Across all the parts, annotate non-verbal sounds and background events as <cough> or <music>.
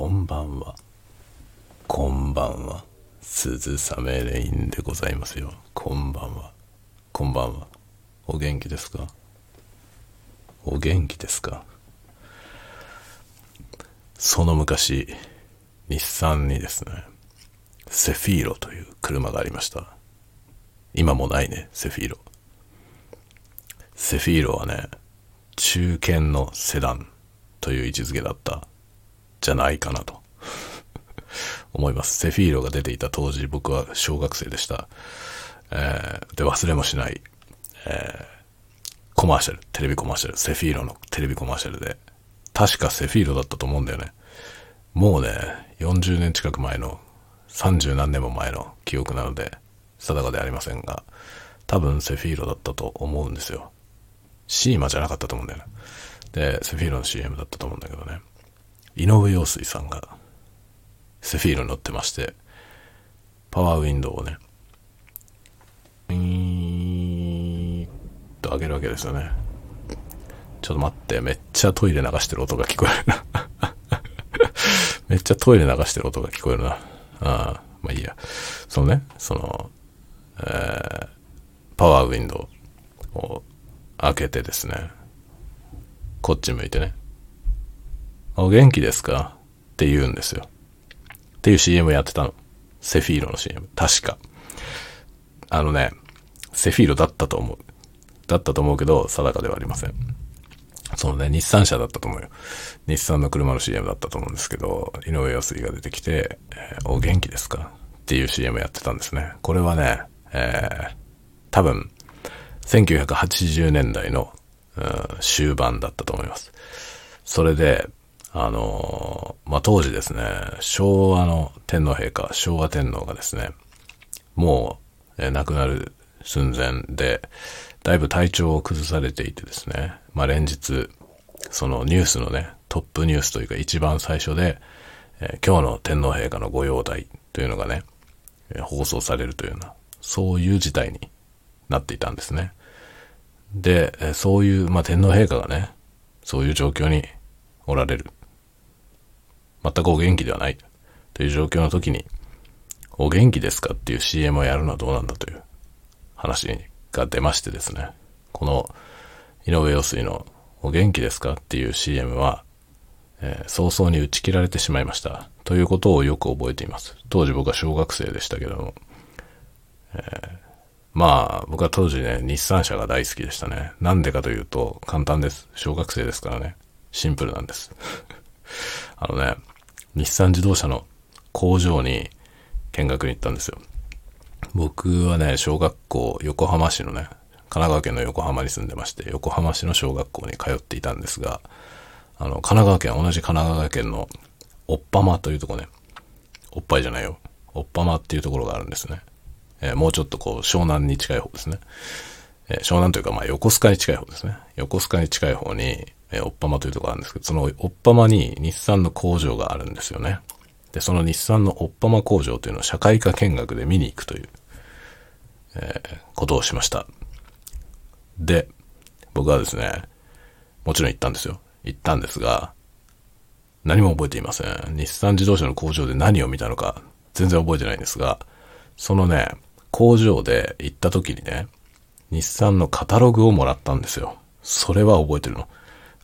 こんばんは。こんばんは。鈴雨レインでございますよ。こんばんは。こんばんは。お元気ですか？お元気ですか？その昔、日産にですね、セフィーロという車がありました。今もないね、セフィーロ。セフィーロはね、中堅のセダンという位置づけだったじゃないかなと <laughs> 思います。セフィーロが出ていた当時僕は小学生でした。えー、で、忘れもしない、えー、コマーシャル、テレビコマーシャル、セフィーロのテレビコマーシャルで、確かセフィーロだったと思うんだよね。もうね、40年近く前の、30何年も前の記憶なので、定かでありませんが、多分セフィーロだったと思うんですよ。シーマじゃなかったと思うんだよね。で、セフィーロの CM だったと思うんだけどね。井上陽水さんがセフィーロに乗ってまして、パワーウィンドウをね、ウィーッと上げるわけですよね。ちょっと待って、めっちゃトイレ流してる音が聞こえるな <laughs> めっちゃトイレ流してる音が聞こえるな。ああ、まあいいや。そのね、その、えー、パワーウィンドウを開けてですね、こっち向いてね、お元気ですか？って言うんですよ。っていう CM やってたの。セフィーロの CM。確か。あのね、セフィーロだったと思う。だったと思うけど、定かではありません。そのね、日産車だったと思うよ。日産の車の CM だったと思うんですけど、井上陽水が出てきて、えー、お元気ですか？っていう CM やってたんですね。これはね、えー、多分、1980年代の、うん、終盤だったと思います。それで、あのまあ、当時ですね、昭和の天皇陛下、昭和天皇がですね、もう、え亡くなる寸前で、だいぶ体調を崩されていてですね、まあ、連日、そのニュースのね、トップニュースというか一番最初で、えー、今日の天皇陛下のご容体というのがね、えー、放送されるというような、そういう事態になっていたんですね。で、えー、そういう、まあ、天皇陛下がね、そういう状況におられる。全くお元気ではないという状況の時に、お元気ですかっていう CM をやるのはどうなんだという話が出ましてですね、この井上陽水のお元気ですかっていう CM は、えー、早々に打ち切られてしまいました。ということをよく覚えています。当時僕は小学生でしたけども、えー、まあ、僕は当時ね、日産車が大好きでしたね。なんでかというと、簡単です。小学生ですからね。シンプルなんです。あのね、日産自動車の工場に見学に行ったんですよ。僕はね、小学校、横浜市のね、神奈川県の横浜に住んでまして、横浜市の小学校に通っていたんですが、あの、神奈川県、同じ神奈川県の、おっぱまというとこね、おっぱいじゃないよ。おっぱまっていうところがあるんですね。えー、もうちょっとこう、湘南に近い方ですね。えー、湘南というか、まあ、横須賀に近い方ですね。横須賀に近い方に、えー、おっぱまというところあるんですけど、そのおっぱまに日産の工場があるんですよね。で、その日産のおっぱま工場というのを社会科見学で見に行くという、えー、ことをしました。で、僕はですね、もちろん行ったんですよ。行ったんですが、何も覚えていません。日産自動車の工場で何を見たのか、全然覚えてないんですが、そのね、工場で行った時にね、日産のカタログをもらったんですよ。それは覚えてるの。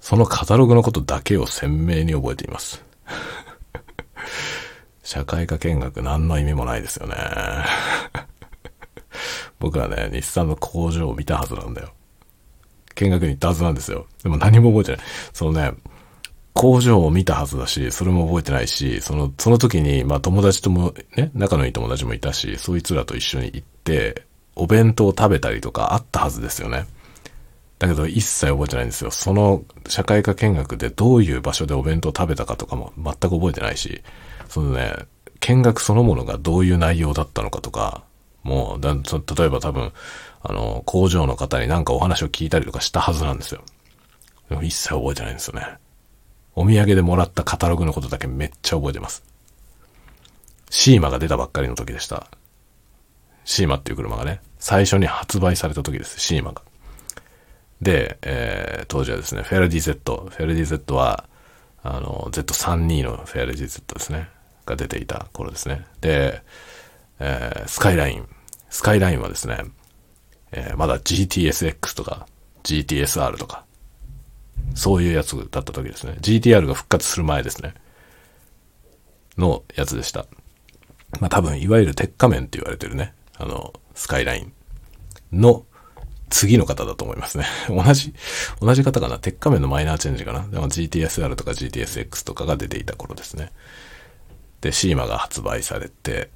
そのカタログのことだけを鮮明に覚えています。<laughs> 社会科見学何の意味もないですよね。<laughs> 僕はね、日産の工場を見たはずなんだよ。見学に行ったはずなんですよ。でも何も覚えてない。そのね、工場を見たはずだし、それも覚えてないし、その、その時に、まあ友達ともね、仲のいい友達もいたし、そいつらと一緒に行って、お弁当を食べたりとかあったはずですよね。だけど一切覚えてないんですよ。その社会科見学でどういう場所でお弁当食べたかとかも全く覚えてないし、そのね、見学そのものがどういう内容だったのかとか、もう、だ例えば多分、あの、工場の方になんかお話を聞いたりとかしたはずなんですよ。でも一切覚えてないんですよね。お土産でもらったカタログのことだけめっちゃ覚えてます。シーマが出たばっかりの時でした。シーマっていう車がね、最初に発売された時です、シーマが。で、えー、当時はですね、フェルディ Z。フェルディ Z は、あの、Z32 のフェアレディ Z ですね。が出ていた頃ですね。で、えー、スカイライン。スカイラインはですね、えー、まだ GTSX とか GTSR とか、そういうやつだった時ですね。GTR が復活する前ですね。のやつでした。まあ多分、いわゆる鉄仮面って言われてるね。あの、スカイラインの次の方だと思いますね。<laughs> 同じ、同じ方かな？鉄仮面のマイナーチェンジかな？でも GTSR とか GTSX とかが出ていた頃ですね。で、シーマが発売されて、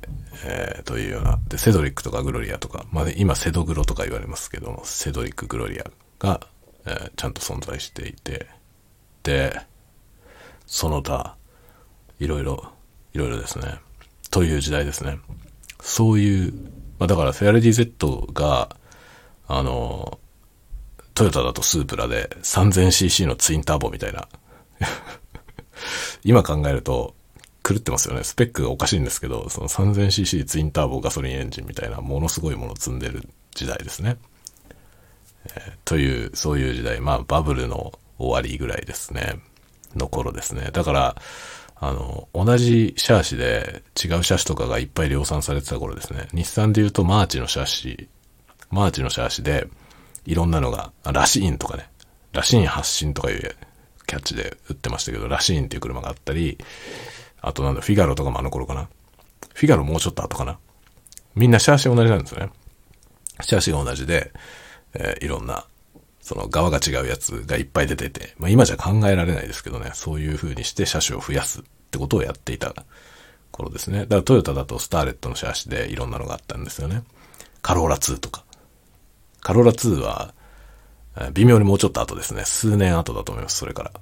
えー、というような。で、セドリックとかグロリアとか、まあ、今セドグロとか言われますけども、セドリック、グロリアが、えー、ちゃんと存在していて、で、その他、いろいろ、いろいろですね。という時代ですね。そういう、まあだからフェアレディ Z が、あの、トヨタだとスープラで 3000cc のツインターボみたいな。<laughs> 今考えると狂ってますよね。スペックがおかしいんですけど、その 3000cc ツインターボガソリンエンジンみたいなものすごいものを積んでる時代ですね。えー、という、そういう時代。まあバブルの終わりぐらいですね。の頃ですね。だから、あの、同じシャーシで違うシャシとかがいっぱい量産されてた頃ですね。日産で言うとマーチのシャーシマーチのシャーシで、いろんなのが、ラシーンとかね、ラシーン発進とかいうキャッチで売ってましたけど、ラシーンっていう車があったり、あとなんだ、フィガロとかもあの頃かな。フィガロもうちょっと後かな。みんなシャーシ同じなんですよね。シャーシが同じで、えー、いろんな、その側が違うやつがいっぱい出てて、まあ今じゃ考えられないですけどね、そういう風にして車種を増やすってことをやっていた頃ですね。だからトヨタだとスターレットのシャーシでいろんなのがあったんですよね。カローラ2とか。カローラ2は、微妙にもうちょっと後ですね。数年後だと思います、それから。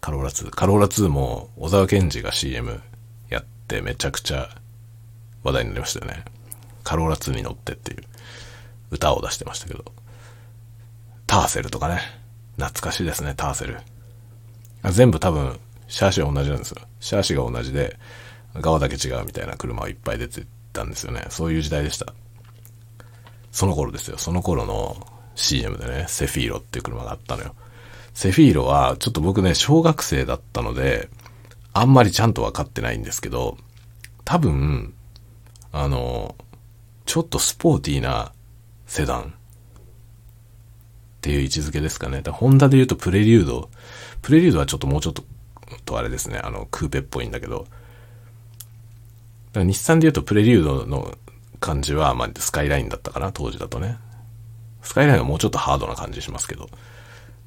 カローラ2。カローラ2も、小沢健二が CM やってめちゃくちゃ話題になりましたよね。カローラ2に乗ってっていう歌を出してましたけど。ターセルとかね。懐かしいですね、ターセル。全部多分、シャーシが同じなんですよ。シャーシが同じで、側だけ違うみたいな車はいっぱい出てたんですよね。そういう時代でした。その頃ですよ。その頃の CM でね、セフィーロっていう車があったのよ。セフィーロは、ちょっと僕ね、小学生だったので、あんまりちゃんと分かってないんですけど、多分、あの、ちょっとスポーティーなセダンっていう位置づけですかね。だホンダで言うとプレリュード。プレリュードはちょっともうちょっと、とあれですね、あの、クーペっぽいんだけど、だ日産で言うとプレリュードの感じは、まあ、スカイラインだったかな、当時だとね。スカイラインはもうちょっとハードな感じしますけど。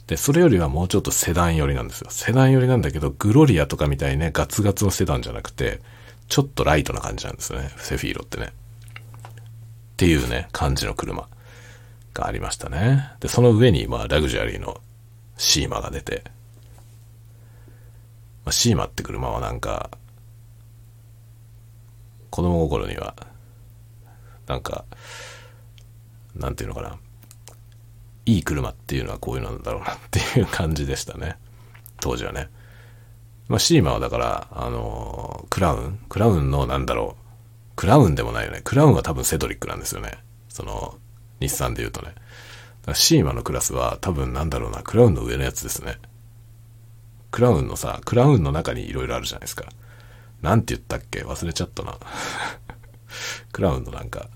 で、それよりはもうちょっとセダン寄りなんですよ。セダン寄りなんだけど、グロリアとかみたいにね、ガツガツのセダンじゃなくて、ちょっとライトな感じなんですよね。セフィーロってね。っていうね、感じの車がありましたね。で、その上に、まあ、ラグジュアリーのシーマが出て、まあ、シーマって車はなんか、子供心にはなんか、なんていうのかな。いい車っていうのはこういうのなんだろうなっていう感じでしたね。当時はね。まあ、シーマはだから、あのー、クラウン？クラウンのなんだろう。クラウンでもないよね。クラウンは多分セドリックなんですよね。その、日産で言うとね。シーマのクラスは多分なんだろうな。クラウンの上のやつですね。クラウンのさ、クラウンの中に色々あるじゃないですか。なんて言ったっけ？忘れちゃったな。<laughs> クラウンのなんか、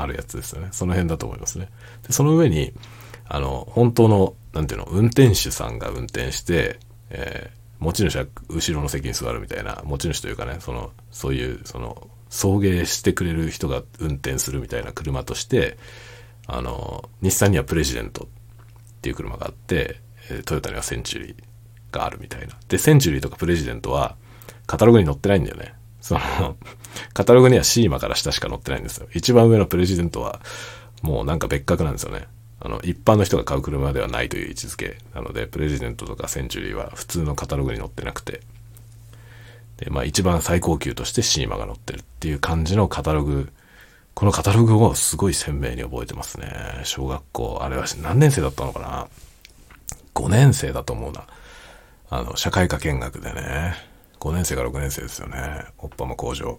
あるやつですよね。その辺だと思いますね。で、その上に、あの、本当の、なんていうの、運転手さんが運転して、えー、持ち主は後ろの席に座るみたいな、持ち主というかね、その、そういう、その、送迎してくれる人が運転するみたいな車として、あの、日産にはプレジデントっていう車があって、トヨタにはセンチュリーがあるみたいな。で、センチュリーとかプレジデントは、カタログに載ってないんだよね。その、カタログにはシーマから下しか載ってないんですよ。一番上のプレジデントは、もうなんか別格なんですよね。あの、一般の人が買う車ではないという位置づけなので、プレジデントとかセンチュリーは普通のカタログに載ってなくて、で、まあ一番最高級としてシーマが載ってるっていう感じのカタログ、このカタログをすごい鮮明に覚えてますね。小学校、あれは何年生だったのかな ?5 年生だと思うな。あの、社会科見学でね、5年生か6年生ですよね。おっぱも工場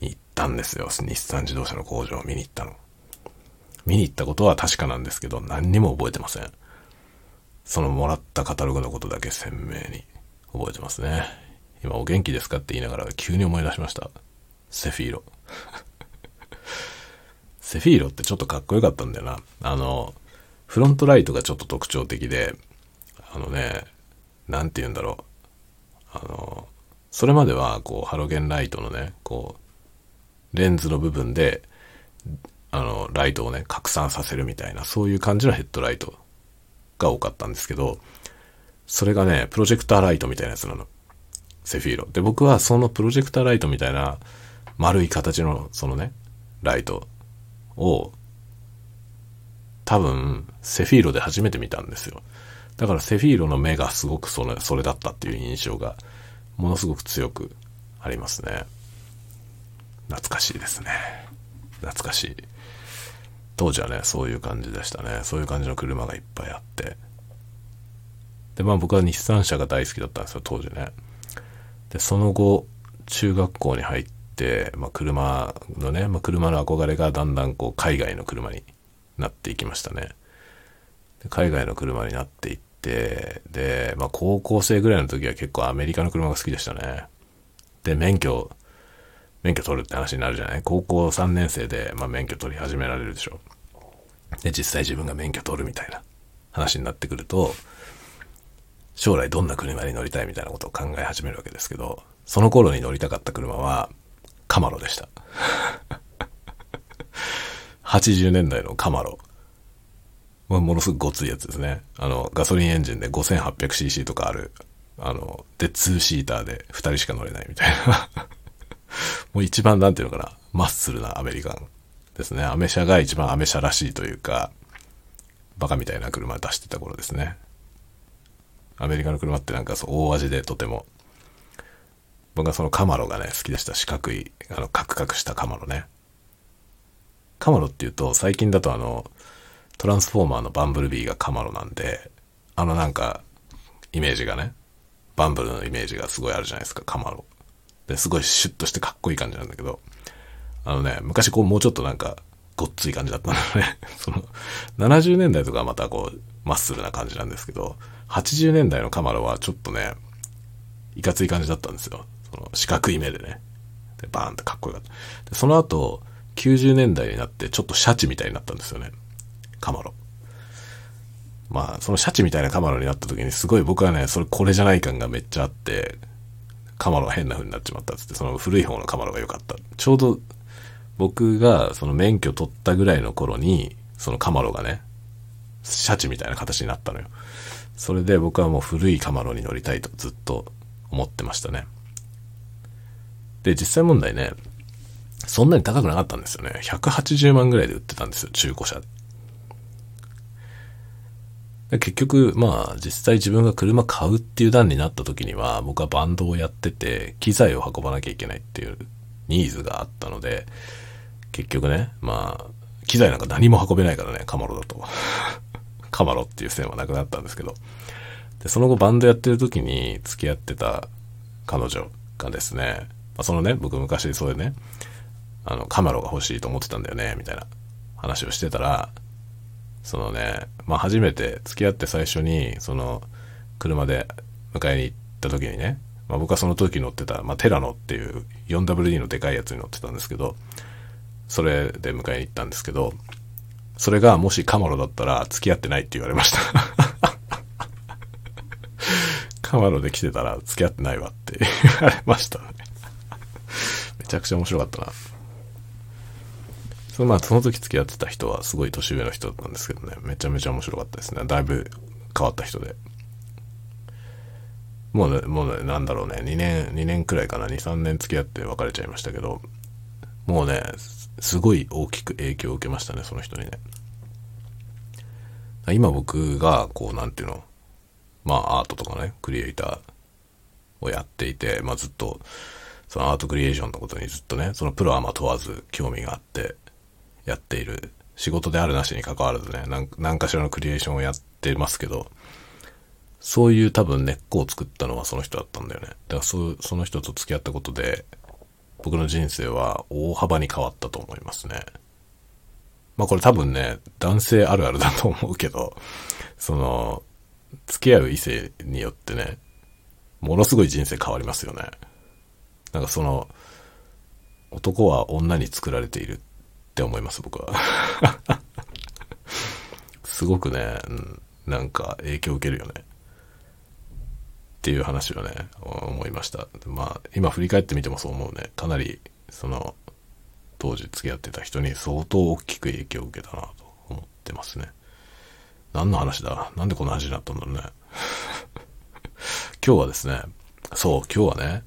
に行ったんですよ。日産自動車の工場を見に行ったの。見に行ったことは確かなんですけど、何にも覚えてません。そのもらったカタログのことだけ鮮明に覚えてますね。今お元気ですかって言いながら急に思い出しました。セフィーロ。<laughs> セフィーロってちょっとかっこよかったんだよな。あの、フロントライトがちょっと特徴的で、あのね、なんて言うんだろう。あの、それまではこうハロゲンライトのね、こう、レンズの部分で、あの、ライトをね、拡散させるみたいな、そういう感じのヘッドライトが多かったんですけど、それがね、プロジェクターライトみたいなやつなの。セフィーロ。で、僕はそのプロジェクターライトみたいな丸い形のそのね、ライトを多分セフィーロで初めて見たんですよ。だからセフィーロの目がすごくそれそれだったっていう印象がものすごく強くありますね。懐かしいですね。懐かしい。当時はね、そういう感じでしたね。そういう感じの車がいっぱいあって。で、まあ僕は日産車が大好きだったんですよ、当時ね。で、その後、中学校に入って、まあ車のね、まあ車の憧れがだんだんこう海外の車になっていきましたね。海外の車になっていって、で、まあ高校生ぐらいの時は結構アメリカの車が好きでしたね。で、免許、免許取るって話になるじゃない？高校3年生で、まあ、免許取り始められるでしょ。で、実際自分が免許取るみたいな話になってくると、将来どんな車に乗りたいみたいなことを考え始めるわけですけど、その頃に乗りたかった車は、カマロでした。<laughs> 80年代のカマロ。もものすごくごついやつですね。あの、ガソリンエンジンで 5800cc とかある、あの、で、2シーターで2人しか乗れないみたいな。<laughs> もう一番なんていうのかな、マッスルなアメリカンですね。アメ車が一番アメ車らしいというか、バカみたいな車出してた頃ですね。アメリカの車ってなんかそう大味でとても。僕はそのカマロがね、好きでした。四角い、あの、カクカクしたカマロね。カマロっていうと、最近だとあの、トランスフォーマーのバンブルビーがカマロなんで、あのなんか、イメージがね、バンブルのイメージがすごいあるじゃないですか、カマロ。で、すごいシュッとしてかっこいい感じなんだけど、あのね、昔こうもうちょっとなんか、ごっつい感じだったのね。<laughs> その、70年代とかはまたこう、マッスルな感じなんですけど、80年代のカマロはちょっとね、いかつい感じだったんですよ。その、四角い目でね。で、バーンってかっこよかった。で、その後、90年代になってちょっとシャチみたいになったんですよね。カマロ。まあ、そのシャチみたいなカマロになった時にすごい僕はね、それこれじゃない感がめっちゃあって、カマロが変な風になっちまったっつって、その古い方のカマロが良かった。ちょうど僕がその免許取ったぐらいの頃に、そのカマロがね、シャチみたいな形になったのよ。それで僕はもう古いカマロに乗りたいとずっと思ってましたね。で、実際問題ね、そんなに高くなかったんですよね。180万ぐらいで売ってたんですよ、中古車。結局、まあ、実際自分が車買うっていう段になった時には、僕はバンドをやってて、機材を運ばなきゃいけないっていうニーズがあったので、結局ね、まあ、機材なんか何も運べないからね、カマロだと。<laughs> カマロっていう線はなくなったんですけど。で、その後バンドやってる時に付き合ってた彼女がですね、まあ、そのね、僕昔そういうね、あの、カマロが欲しいと思ってたんだよね、みたいな話をしてたら、そのね、まあ初めて付き合って最初に、その、車で迎えに行った時にね、まあ僕はその時乗ってた、まあテラノっていう 4WD のでかいやつに乗ってたんですけど、それで迎えに行ったんですけど、それがもしカマロだったら付き合ってないって言われました。<laughs> カマロで来てたら付き合ってないわって言われましたね。めちゃくちゃ面白かったな。そのまあその時付き合ってた人はすごい年上の人だったんですけどね、めちゃめちゃ面白かったですね。だいぶ変わった人で。もうね、もうね、なんだろうね、2年、2年くらいかな、2、3年付き合って別れちゃいましたけど、もうね、すごい大きく影響を受けましたね、その人にね。今僕が、こう、なんていうの、まあアートとかね、クリエイターをやっていて、まあずっと、そのアートクリエーションのことにずっとね、そのプロはまあ問わず興味があってやっている仕事であるなしに関わらずね、なん何かしらのクリエーションをやってますけど、そういう多分根っこを作ったのはその人だったんだよね。だからそその人と付き合ったことで、僕の人生は大幅に変わったと思いますね。まあこれ多分ね、男性あるあるだと思うけど、その、付き合う異性によってね、ものすごい人生変わりますよね。なんかその、男は女に作られているって思います、僕は。<laughs> すごくね、なんか影響を受けるよね。っていう話をね、思いました。まあ、今振り返ってみてもそう思うね。かなり、その、当時付き合ってた人に相当大きく影響を受けたなと思ってますね。何の話だ？なんでこの話になったんだろうね。<laughs> 今日はですね、そう、今日はね、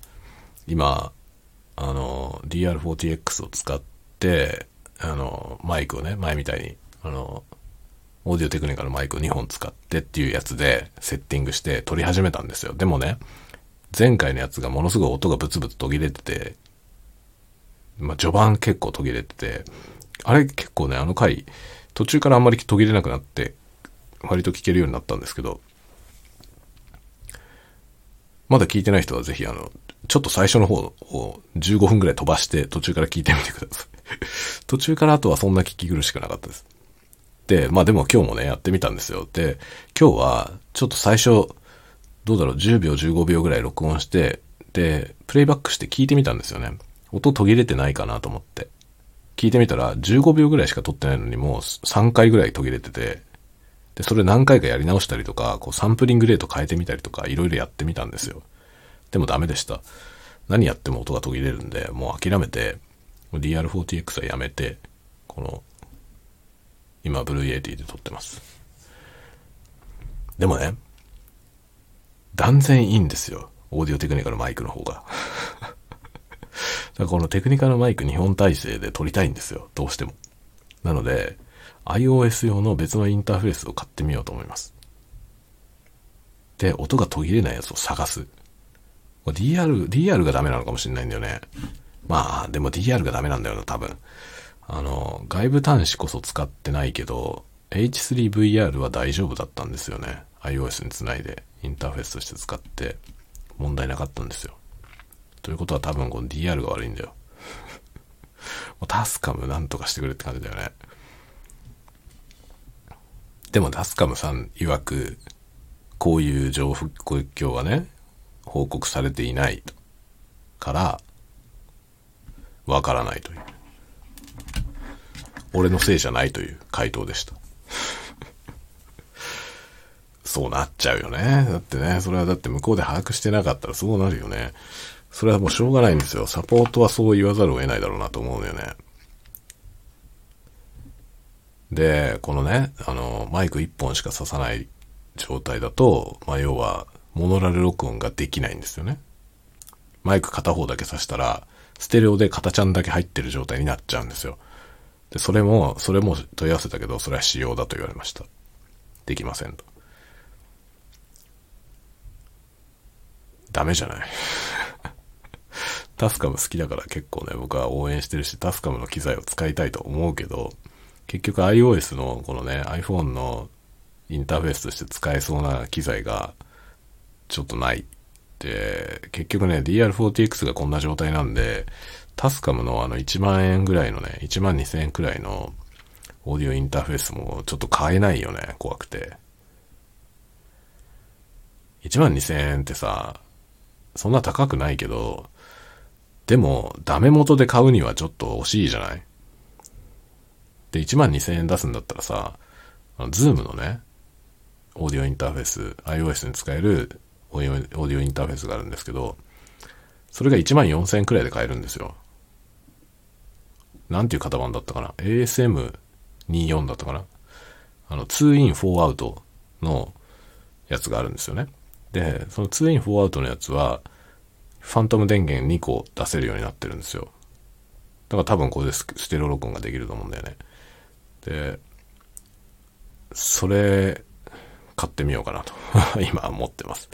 今、あの、DR40X を使って、あの、マイクをね、前みたいに、あの、オーディオテクニカルマイクを2本使ってっていうやつでセッティングして撮り始めたんですよ。でもね、前回のやつがものすごい音がブツブツ途切れてて、まあ、序盤結構途切れてて、あれ結構ね、あの回、途中からあんまり途切れなくなって、割と聞けるようになったんですけど、まだ聞いてない人はぜひあの、ちょっと最初の方を15分くらい飛ばして途中から聞いてみてください。<laughs> 途中からあとはそんな聞き苦しくなかったです。で、まあでも今日もね、やってみたんですよ。で、今日は、ちょっと最初、どうだろう、10秒、15秒ぐらい録音して、で、プレイバックして聞いてみたんですよね。音途切れてないかなと思って。聞いてみたら、15秒ぐらいしか撮ってないのにもう3回ぐらい途切れてて、で、それ何回かやり直したりとか、こうサンプリングレート変えてみたりとか、いろいろやってみたんですよ。でもダメでした。何やっても音が途切れるんで、もう諦めて、DR40X はやめて、この今、 Blue Yeti で撮ってます。でもね、断然いいんですよ。オーディオテクニカルマイクの方が。<laughs> だからこのテクニカルマイク2本体制で撮りたいんですよ。どうしても。なので、iOS 用の別のインターフェースを買ってみようと思います。で、音が途切れないやつを探す。DR、DR がダメなのかもしれないんだよね。まあ、でも DR がダメなんだよな、多分。あの、外部端子こそ使ってないけど、H3VR は大丈夫だったんですよね。iOS につないで、インターフェースとして使って問題なかったんですよ。ということは多分この DR が悪いんだよ。<laughs> もうタスカムなんとかしてくれって感じだよね。でもタスカムさん曰く、こういう情報況はね、報告されていないから、わからないという。俺のせいじゃないという回答でした。<laughs> そうなっちゃうよね。だってね、それはだって向こうで把握してなかったらそうなるよね。それはもうしょうがないんですよ。サポートはそう言わざるを得ないだろうなと思うんだよね。で、このね、あの、マイク1本しか刺さない状態だと、まあ、要は、モノラル録音ができないんですよね。マイク片方だけ刺したら、ステレオで片ちゃんだけ入ってる状態になっちゃうんですよ。で、それも、それも問い合わせたけど、それは仕様だと言われました。できませんと。ダメじゃない <laughs> タスカム好きだから結構ね、僕は応援してるし、タスカムの機材を使いたいと思うけど、結局 iOS のこのね、iPhone のインターフェースとして使えそうな機材がちょっとない。で、結局ね、DR40X がこんな状態なんで、タスカムのあの1万円ぐらいのね、1万2000円くらいのオーディオインターフェースもちょっと買えないよね、怖くて。1万2000円ってさ、そんな高くないけど、でも、ダメ元で買うにはちょっと惜しいじゃない？で、1万2000円出すんだったらさ、Zoom のね、オーディオインターフェース、iOS に使えるオーディオインターフェースがあるんですけど、それが1万4000円くらいで買えるんですよ。なんていう型番だったかな ? AMS24 だったかな？あの、2 in 4アウトのやつがあるんですよね。で、その2 in 4アウトのやつは、ファントム電源2個出せるようになってるんですよ。だから多分これでステレオ録音ができると思うんだよね。で、それ、買ってみようかなと <laughs> 今思ってます。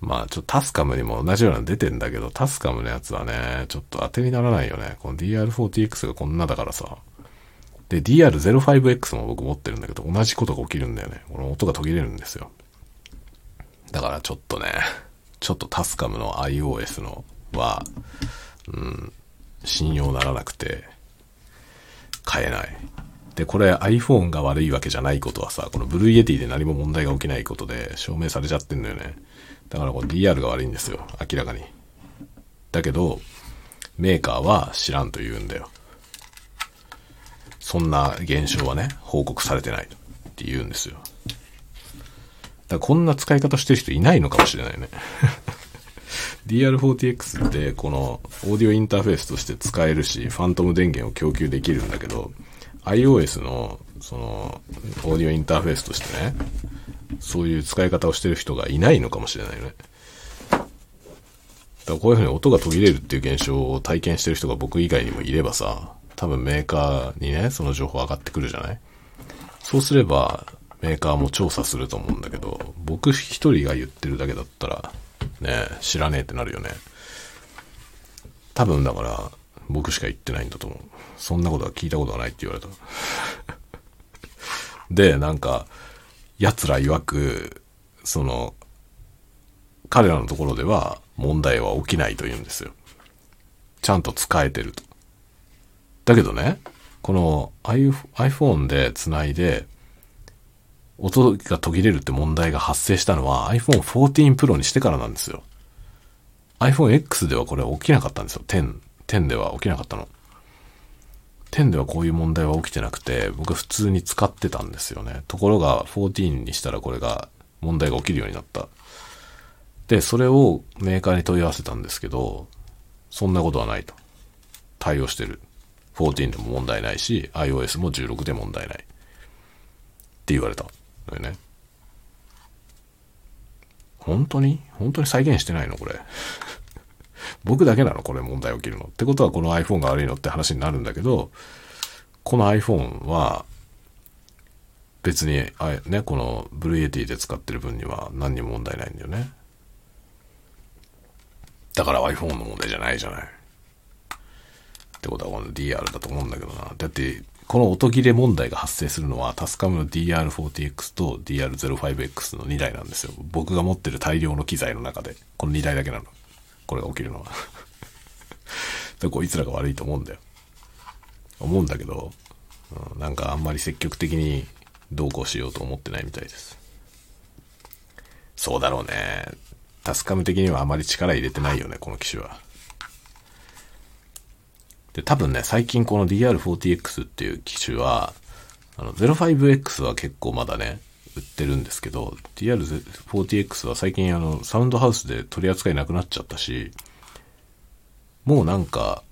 まあ、ちょっとタスカムにも同じようなの出てんだけど、タスカムのやつはね、ちょっと当てにならないよね。この DR40X がこんなだからさ。で、DR05X も僕持ってるんだけど、同じことが起きるんだよね。この音が途切れるんですよ。だからちょっとね、ちょっとタスカムの iOS のは、うん、信用ならなくて、買えないで、これ iPhone が悪いわけじゃないことはさ、この Blue Yeti で何も問題が起きないことで証明されちゃってんだよね。だからこれ DR が悪いんですよ。明らかに。だけど、メーカーは知らんと言うんだよ。そんな現象はね、報告されてないって言うんですよ。だからこんな使い方してる人いないのかもしれないね。<laughs> DR40X ってこのオーディオインターフェースとして使えるし、ファントム電源を供給できるんだけど、iOS のそのオーディオインターフェースとしてね、そういう使い方をしてる人がいないのかもしれないよね。だからこういうふうに音が途切れるっていう現象を体験してる人が僕以外にもいればさ、多分メーカーにね、その情報上がってくるじゃない？そうすれば、メーカーも調査すると思うんだけど、僕一人が言ってるだけだったら、ね、知らねえってなるよね。多分だから、僕しか言ってないんだと思う。そんなことは聞いたことがないって言われた。<laughs> で、なんか、奴ら曰く、その、彼らのところでは問題は起きないと言うんですよ。ちゃんと使えてると。だけどね、この iPhone で繋いで、音が途切れるって問題が発生したのは iPhone 14 Pro にしてからなんですよ。iPhone X ではこれ起きなかったんですよ。10、10では起きなかったの。10ではこういう問題は起きてなくて、僕普通に使ってたんですよね。ところが14にしたらこれが問題が起きるようになった。で、それをメーカーに問い合わせたんですけど、そんなことはないと。対応してる。14でも問題ないし、iOS も16で問題ない。って言われた。ね。本当に？本当に再現してないの？これ。僕だけなのこれ問題起きるの。ってことはこの iPhone が悪いのって話になるんだけど、この iPhone は別に、あね、この Blue Yeti で使ってる分には何にも問題ないんだよね。だから iPhone の問題じゃないじゃない。ってことはこの DR だと思うんだけどな。だってこの音切れ問題が発生するのはタスカムの DR40X と DR05X の2台なんですよ。僕が持ってる大量の機材の中で、この2台だけなの。これが起きるのは。<laughs> でこいつらが悪いと思うんだよ。思うんだけど、うん、なんかあんまり積極的にどうこうしようと思ってないみたいです。そうだろうね。タスカム的にはあまり力入れてないよね、この機種は。で、多分ね、最近この DR40X っていう機種は、あの、05X は結構まだね、売ってるんですけど、DR40X は最近あの、サウンドハウスで取り扱いなくなっちゃったし、もうなんか、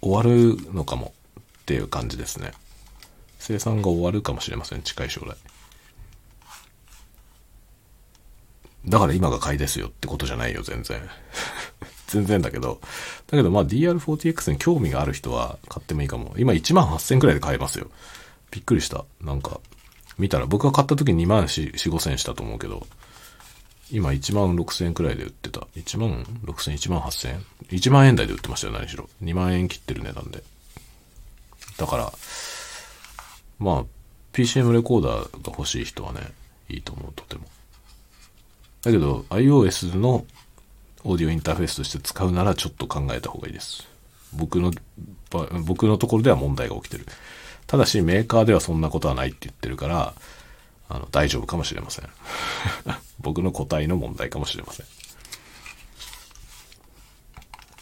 終わるのかもっていう感じですね。生産が終わるかもしれません、近い将来。だから今が買いですよってことじゃないよ、全然。<laughs> 全然だけど。だけどまあ DR40X に興味がある人は買ってもいいかも。今1万8000くらいで買えますよ。びっくりした。なんか、見たら僕が買った時2万4、4 5千したと思うけど、今1万6千円くらいで売ってた。1万6千、1万8千 ?1 万円台で売ってましたよ、何しろ。2万円切ってる値段で。だから、まあ、PCM レコーダーが欲しい人はね、いいと思う、とても。だけど、iOS のオーディオインターフェースとして使うならちょっと考えた方がいいです。僕の、僕のところでは問題が起きてる。ただしメーカーではそんなことはないって言ってるから、あの、大丈夫かもしれません。<laughs> 僕の個体の問題かもしれません。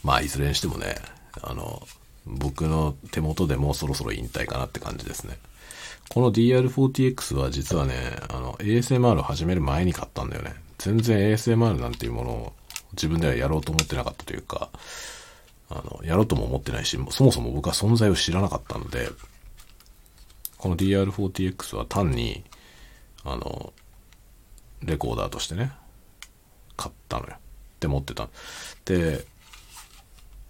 まあ、いずれにしてもね、あの、僕の手元でもそろそろ引退かなって感じですね。この DR40X は実はね、あの、ASMR を始める前に買ったんだよね。全然 ASMR なんていうものを自分ではやろうと思ってなかったというか、あの、やろうとも思ってないし、そもそも僕は存在を知らなかったので、この DR40X は単に、あの、レコーダーとしてね、買ったのよ。って持ってた。で、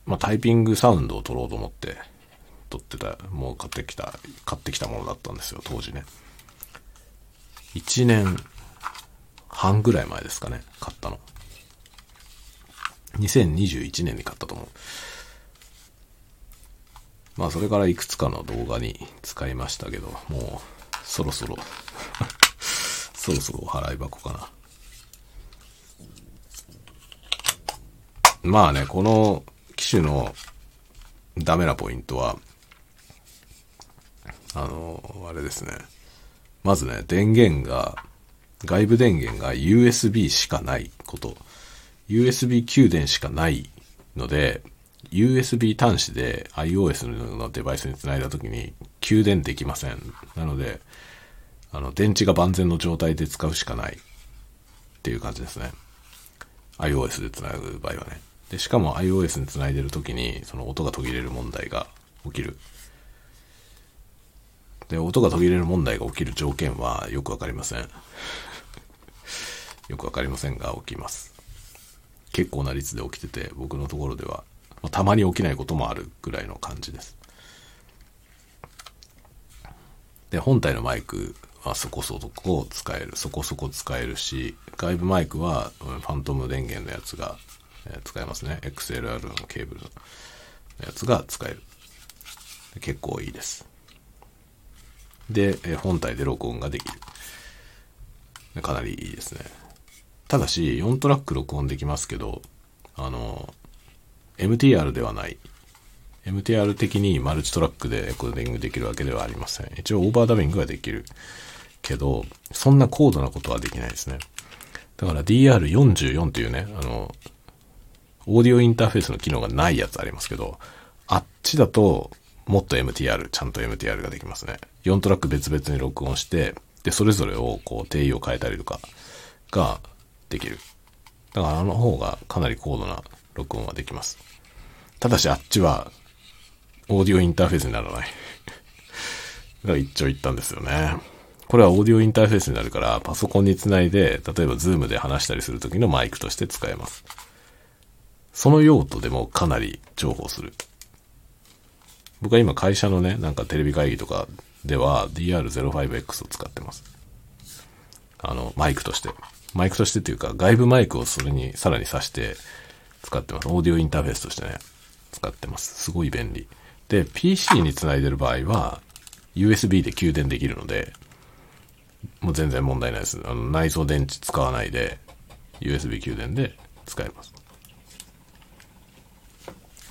まあ、タイピングサウンドを取ろうと思って、撮ってた、もう買ってきた、買ってきたものだったんですよ、当時ね。1年半ぐらい前ですかね、買ったの。2021年に買ったと思う。まあそれからいくつかの動画に使いましたけど、もうそろそろ <laughs> そろそろお払い箱かな。まあね、この機種のダメなポイントは、あの、あれですね。まずね、電源が、外部電源が USB しかないこと。USB 給電しかないので、USB 端子で iOS のデバイスにつないだ時に給電できません。なので、あの、電池が万全の状態で使うしかないっていう感じですね。iOS でつなぐ場合はね。で、しかも iOS につないでる時に、その音が途切れる問題が起きる。で、音が途切れる問題が起きる条件はよくわかりません。よくわかりませんが起きます。結構な率で起きてて、僕のところでは、たまに起きないこともあるぐらいの感じです。で、本体のマイクはそこそこ使える。そこそこ使えるし、外部マイクはファントム電源のやつが、使えますね。XLR のケーブルのやつが使える。結構いいです。で、え本体で録音ができる。かなりいいですね。ただし、4トラック録音できますけど、あの、MTR ではない。MTR 的にマルチトラックでエコーディングできるわけではありません。一応オーバーダビングはできる。けど、そんな高度なことはできないですね。だから DR44 というね、あの、オーディオインターフェースの機能がないやつありますけど、あっちだと、もっと MTR、ちゃんと MTR ができますね。4トラック別々に録音して、で、それぞれをこう定位を変えたりとかができる。だからあの方がかなり高度な録音はできます。ただしあっちは、オーディオインターフェースにならない。<laughs> が一長一短ですよね。これはオーディオインターフェースになるから、パソコンにつないで、例えば Zoom で話したりするときのマイクとして使えます。その用途でもかなり重宝する。僕は今会社のね、なんかテレビ会議とかでは DR05X を使ってます。あの、マイクとして。マイクとしてっていうか、外部マイクをそれにさらに挿して使ってます。オーディオインターフェースとしてね、使ってます。すごい便利。で、PC につないでる場合は、USB で給電できるので、もう全然問題ないです。あの内蔵電池使わないで、USB 給電で使えます。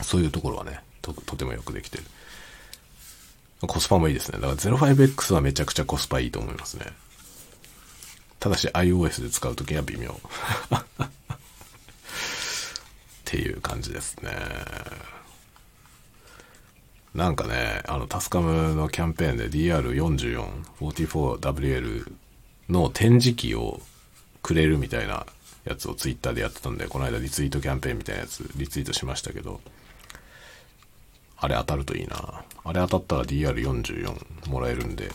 そういうところはね、と、とてもよくできてる。コスパもいいですね。だから 05X はめちゃくちゃコスパいいと思いますね。ただし iOS で使うときは微妙。<laughs> っていう感じですね。なんかね、あの、タスカムのキャンペーンで DR44、44WL の展示機をくれるみたいなやつをツイッターでやってたんで、この間リツイートキャンペーンみたいなやつリツイートしましたけど、あれ当たるといいな。あれ当たったら DR44 もらえるんで。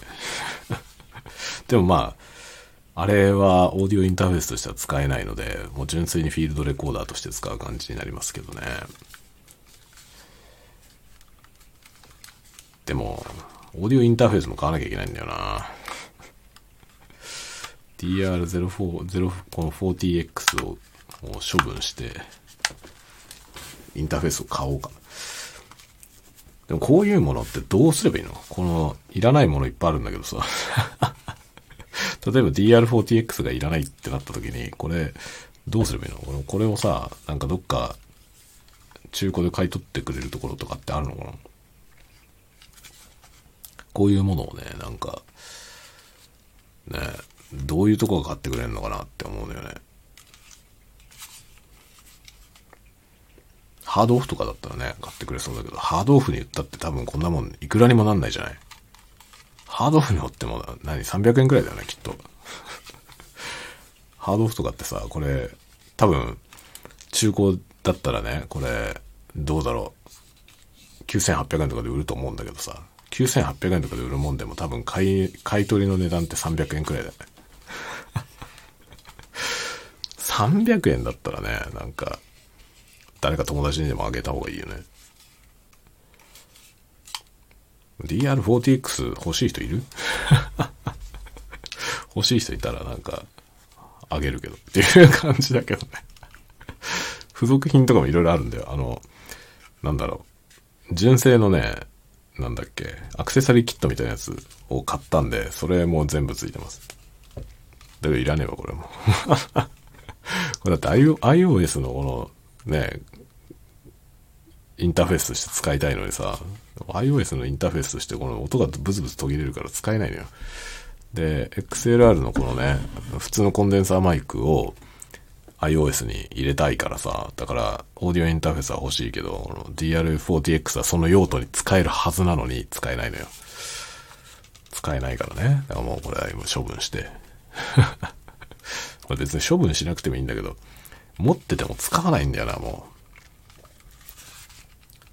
<laughs> でもまあ、あれはオーディオインターフェースとしては使えないので、もう純粋にフィールドレコーダーとして使う感じになりますけどね。でも、オーディオインターフェースも買わなきゃいけないんだよな。DR04、この 40X を処分して、インターフェースを買おうかなでもこういうものってどうすればいいの？この、いらないものいっぱいあるんだけどさ。<laughs> 例えば DR40X がいらないってなった時に、これ、どうすればいいのこれをさ、なんかどっか、中古で買い取ってくれるところとかってあるのかな？こういうものをね、なんか、ね、どういうとこが買ってくれるのかなって思うのよね。ハードオフとかだったらね、買ってくれそうだけど、ハードオフに売ったって多分こんなもんいくらにもなんないじゃない？ハードオフに売っても何 ?300 円くらいだよね、きっと。<laughs> ハードオフとかってさ、これ、多分、中古だったらね、これ、どうだろう？9800円とかで売ると思うんだけどさ、9800円とかで売るもんでも多分買い、買い取りの値段って300円くらいだよね。300円だったらね、なんか、誰か友達にでもあげた方がいいよね。DR40X 欲しい人いる？<laughs> 欲しい人いたらなんか、あげるけどっていう感じだけどね付属品とかもいろいろあるんだよ。あの、なんだろう。純正のね、なんだっけ、アクセサリーキットみたいなやつを買ったんで、それも全部ついてます。だけどいらねえわ、これも。<laughs> これだって iOS のこの、ね、インターフェースとして使いたいのにさ、iOS のインターフェースとしてこの音がブツブツ途切れるから使えないのよ。で、XLR のこのね、普通のコンデンサーマイクを iOS に入れたいからさ、だからオーディオインターフェースは欲しいけど、DR40X はその用途に使えるはずなのに使えないのよ。使えないからね。だからもうこれは今処分して。<laughs> これ別に処分しなくてもいいんだけど、持ってても使わないんだよな、もう。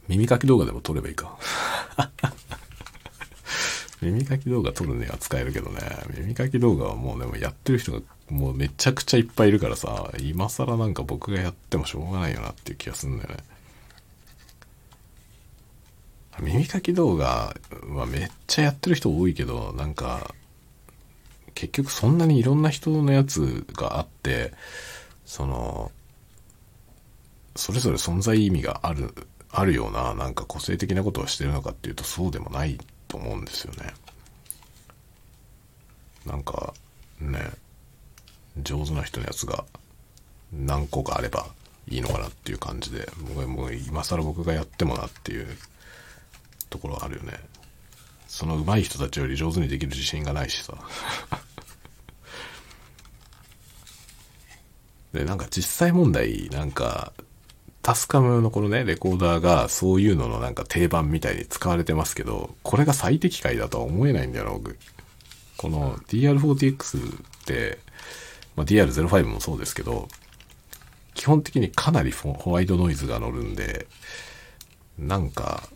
耳かき動画でも撮ればいいか。耳かき動画撮るには使えるけどね、耳かき動画はもうでもやってる人がもうめちゃくちゃいっぱいいるからさ、今更なんか僕がやってもしょうがないよなっていう気がするんだよね。耳かき動画はめっちゃやってる人多いけど、なんか、結局そんなにいろんな人のやつがあって、その、それぞれ存在意味があるあるようななんか個性的なことをしてるのかっていうとそうでもないと思うんですよね。なんかね上手な人のやつが何個かあればいいのかなっていう感じでもう今更僕がやってもなっていうところあるよね。その上手い人たちより上手にできる自信がないしさ。<laughs> で、なんか実際問題、なんか TASCAM のこのね、レコーダーがそういうののなんか定番みたいに使われてますけど、これが最適解だとは思えないんだよ、僕。この DR40X って、まあ、DR05 もそうですけど、基本的にかなりホワイトノイズが乗るんで、なんか、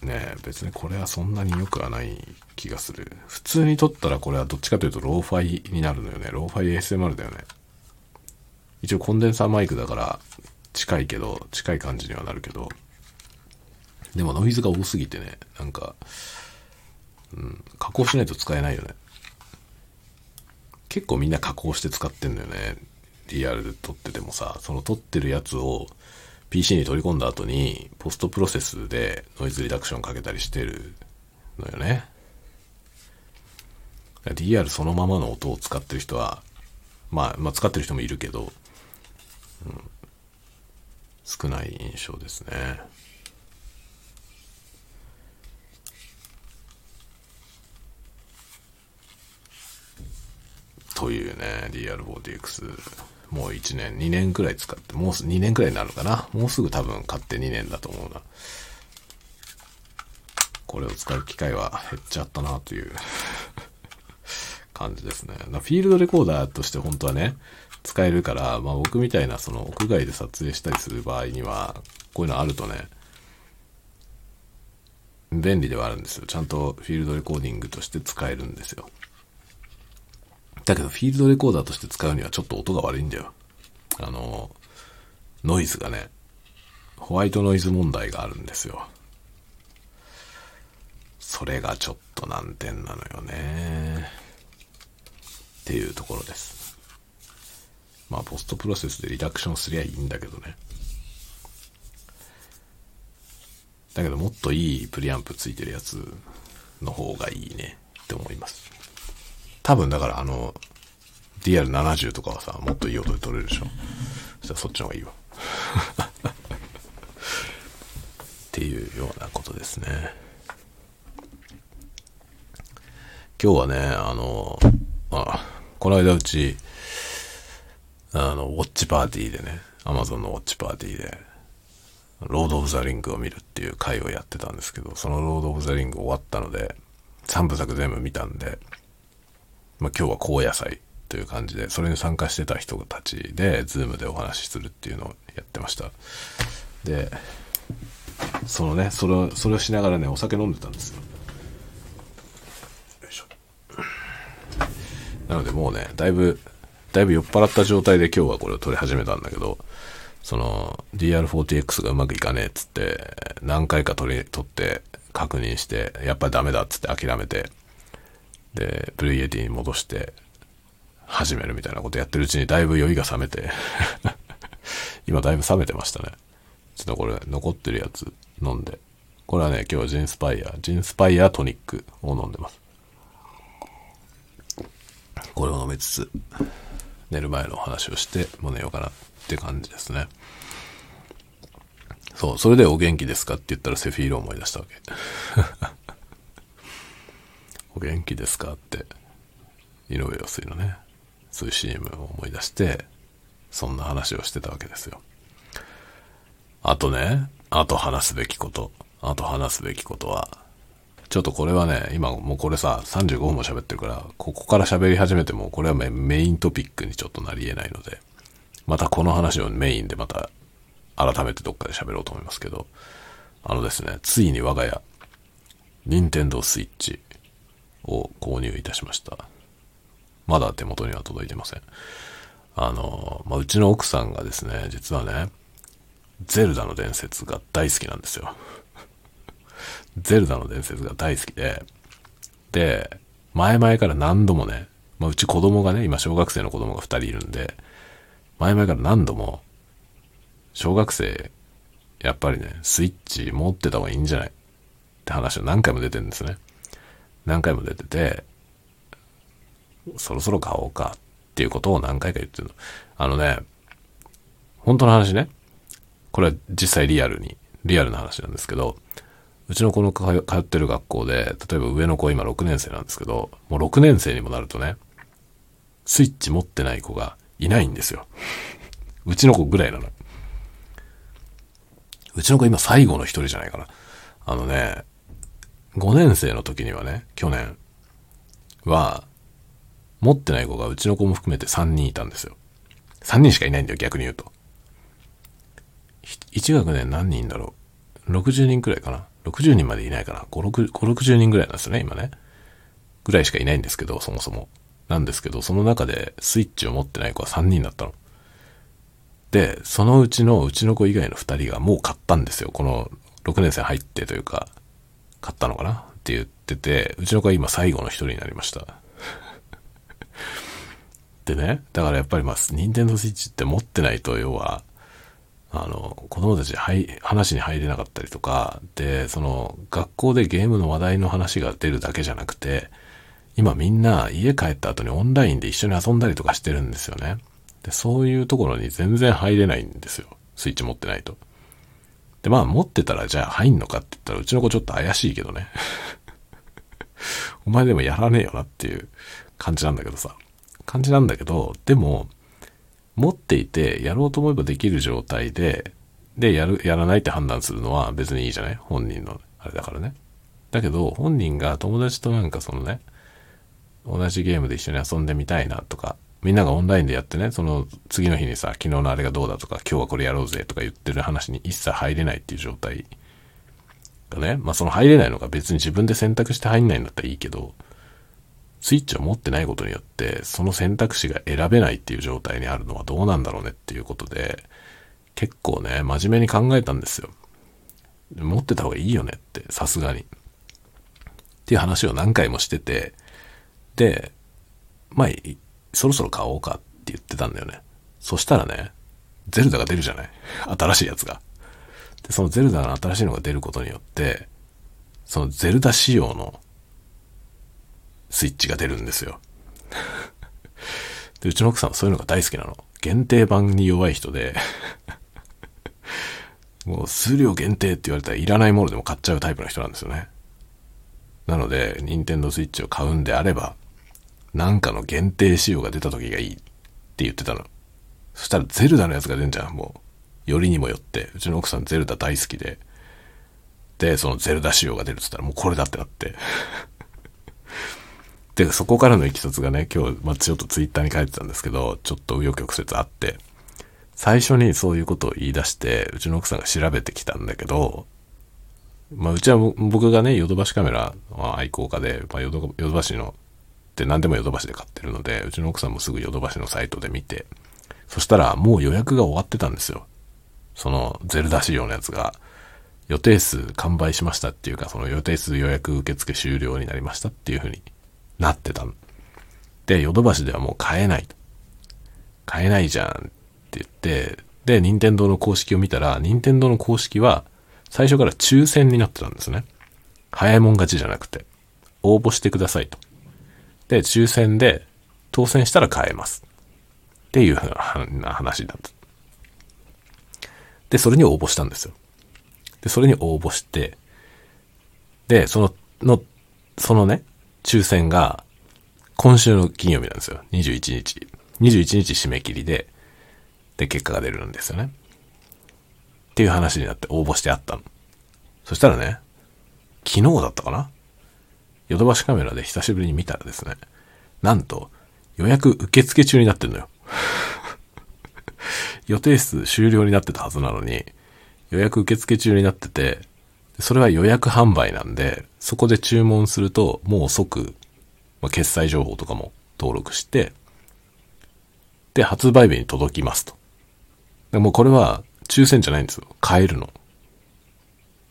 ね別にこれはそんなに良くはない気がする。普通に撮ったらこれはどっちかというとローファイになるのよね。ローファイ ASMR だよね。一応コンデンサーマイクだから近いけど、近い感じにはなるけど、でもノイズが多すぎてね、なんか、うん、加工しないと使えないよね。結構みんな加工して使ってんだよね。DR で撮っててもさ、その撮ってるやつを PC に取り込んだ後に、ポストプロセスでノイズリダクションかけたりしてるのよね。DR そのままの音を使ってる人は、まあ、まあ使ってる人もいるけど、うん、少ない印象ですね。というね、DR4DX。もう1年、2年くらい使って、もう2年くらいになるかな？もうすぐ多分買って2年だと思うな。これを使う機会は減っちゃったなという感じですね。フィールドレコーダーとして本当はね、使えるから、まあ僕みたいなその屋外で撮影したりする場合には、こういうのあるとね、便利ではあるんですよ。ちゃんとフィールドレコーディングとして使えるんですよ。だけどフィールドレコーダーとして使うにはちょっと音が悪いんだよ。あの、ノイズがね、ホワイトノイズ問題があるんですよ。それがちょっと難点なのよね。っていうところです。まあ、ポストプロセスでリダクションすりゃいいんだけどね。だけど、もっといいプリアンプついてるやつの方がいいねって思います。多分、だから、あの、DR70 とかはさ、もっといい音で撮れるでしょ。そしたらそっちの方がいいわ。<laughs> っていうようなことですね。今日はね、あの、あ、この間うち、あの、ウォッチパーティーでね、アマゾンのウォッチパーティーで、ロード・オブ・ザ・リングを見るっていう回をやってたんですけど、そのロード・オブ・ザ・リング終わったので、3部作全部見たんで、まあ、今日は高野菜という感じで、それに参加してた人たちで、ズームでお話しするっていうのをやってました。で、そのね、それを、それをしながらね、お酒飲んでたんですよ。よいしょ。なのでもうね、だいぶだいぶ酔っ払った状態で今日はこれを撮り始めたんだけど、その DR40X がうまくいかねえっつって、何回か撮り、撮って確認して、やっぱりダメだっつって諦めて、で、 Blue Yeti に戻して始めるみたいなことやってるうちにだいぶ酔いが冷めて <laughs> 今だいぶ冷めてましたね。ちょっとこれ残ってるやつ飲んで。これはね、今日はジンスパイア、ジンスパイアトニックを飲んでます。これを飲みつつ、寝る前の話をしてもう寝ようかなって感じですねそう、それでお元気ですかって言ったらセフィーロを思い出したわけ。<laughs> お元気ですかって、井上陽水のね、そういう CM を思い出して、そんな話をしてたわけですよ。あとね、あと話すべきこと。あと話すべきことは、ちょっとこれはね、今もうこれさ、35分も喋ってるから、ここから喋り始めても、これはメイントピックにちょっとなり得ないので、またこの話をメインでまた改めてどっかで喋ろうと思いますけど、あのですね、ついに我が家、任天堂スイッチを購入いたしました。まだ手元には届いてません。あの、まあ、うちの奥さんがですね、実はね、ゼルダの伝説が大好きなんですよ。ゼルダの伝説が大好きで、で、前々から何度もね、まあ、うち子供がね、今小学生の子供が2人いるんで、前々から何度も、小学生、やっぱりね、スイッチ持ってた方がいいんじゃない？って話を何回も出てるんですね。何回も出てて、そろそろ買おうかっていうことを何回か言ってるの。あのね、本当の話ね。これは実際リアルに、リアルな話なんですけど、うちの子の通ってる学校で、例えば上の子今6年生なんですけど、もう6年生にもなるとね、スイッチ持ってない子がいないんですよ。うちの子ぐらいなの。うちの子今最後の一人じゃないかな。あのね、5年生の時にはね、去年は、持ってない子がうちの子も含めて3人いたんですよ。3人しかいないんだよ、逆に言うと。1学年何人だろう ?60 人くらいかな ?60 人までいないかな5、6、5 60人ぐらいなんですよね、今ね。ぐらいしかいないんですけど、そもそも。なんですけど、その中でスイッチを持ってない子は3人だったの。で、そのうちのうちの子以外の2人がもう買ったんですよ。この6年生入ってというか、買ったのかな？って言ってて、うちの子は今最後の1人になりました。<laughs> でね、だからやっぱりまあ、任天堂スイッチって持ってないと、要は、あの、子供たちはい話に入れなかったりとか、で、その、学校でゲームの話題の話が出るだけじゃなくて、今みんな家帰った後にオンラインで一緒に遊んだりとかしてるんですよね。で、そういうところに全然入れないんですよ。スイッチ持ってないと。で、まあ持ってたらじゃあ入んのかって言ったらうちの子ちょっと怪しいけどね。<laughs> お前でもやらねえよなっていう感じなんだけどさ。感じなんだけど、でも、持っていてやろうと思えばできる状態で、で、やる、やらないって判断するのは別にいいじゃない？本人のあれだからね。だけど、本人が友達となんかそのね、同じゲームで一緒に遊んでみたいなとか、みんながオンラインでやってね、その次の日にさ、昨日のあれがどうだとか、今日はこれやろうぜとか言ってる話に一切入れないっていう状態がね、まあその入れないのが別に自分で選択して入んないんだったらいいけど、スイッチを持ってないことによって、その選択肢が選べないっていう状態にあるのはどうなんだろうねっていうことで、結構ね、真面目に考えたんですよ。持ってた方がいいよねって、さすがに。っていう話を何回もしてて、で、まあ、そろそろ買おうかって言ってたんだよね。そしたらね、ゼルダが出るじゃない新しいやつが。で、そのゼルダの新しいのが出ることによって、そのゼルダ仕様のスイッチが出るんですよ。で、うちの奥さんはそういうのが大好きなの。限定版に弱い人で <laughs> もう数量限定って言われたらいらないものでも買っちゃうタイプの人なんですよね。なので、任天堂スイッチを買うんであれば、なんかの限定仕様が出た時がいいって言ってたの。そしたらゼルダのやつが出んじゃん、もう。よりにもよって。うちの奥さんゼルダ大好きで。で、そのゼルダ仕様が出るって言ったらもうこれだってなって。で、そこからのいきさつがね、今日、まあ、ちょっとツイッターに書いてたんですけど、ちょっと紆余曲折あって、最初にそういうことを言い出して、うちの奥さんが調べてきたんだけど、まあ、うちは僕がね、ヨドバシカメラ愛好家で、まあ、ヨドバシのって何でもヨドバシで買ってるので、うちの奥さんもすぐヨドバシのサイトで見て、そしたらもう予約が終わってたんですよ。そのゼルダ仕様のやつが、予定数完売しましたっていうか、その予定数予約受付終了になりましたっていう風になってたで、ヨドバシではもう買えない。買えないじゃんって言って、で、任天堂の公式を見たら、任天堂の公式は最初から抽選になってたんですね。早いもん勝ちじゃなくて、応募してくださいと。で、抽選で当選したら買えます。っていうふうな話だった。で、それに応募したんですよ。で、それに応募して、で、その、の、そのね、抽選が、今週の金曜日なんですよ。21日。21日締め切りで、で、結果が出るんですよね。っていう話になって応募してあったの。そしたらね、昨日だったかな？ヨドバシカメラで久しぶりに見たらですね、なんと予約受付中になってんのよ。<laughs> 予定数終了になってたはずなのに、予約受付中になってて、それは予約販売なんで、そこで注文すると、もう即、まあ、決済情報とかも登録して、で、発売日に届きますと。でもうこれは抽選じゃないんですよ。買えるの。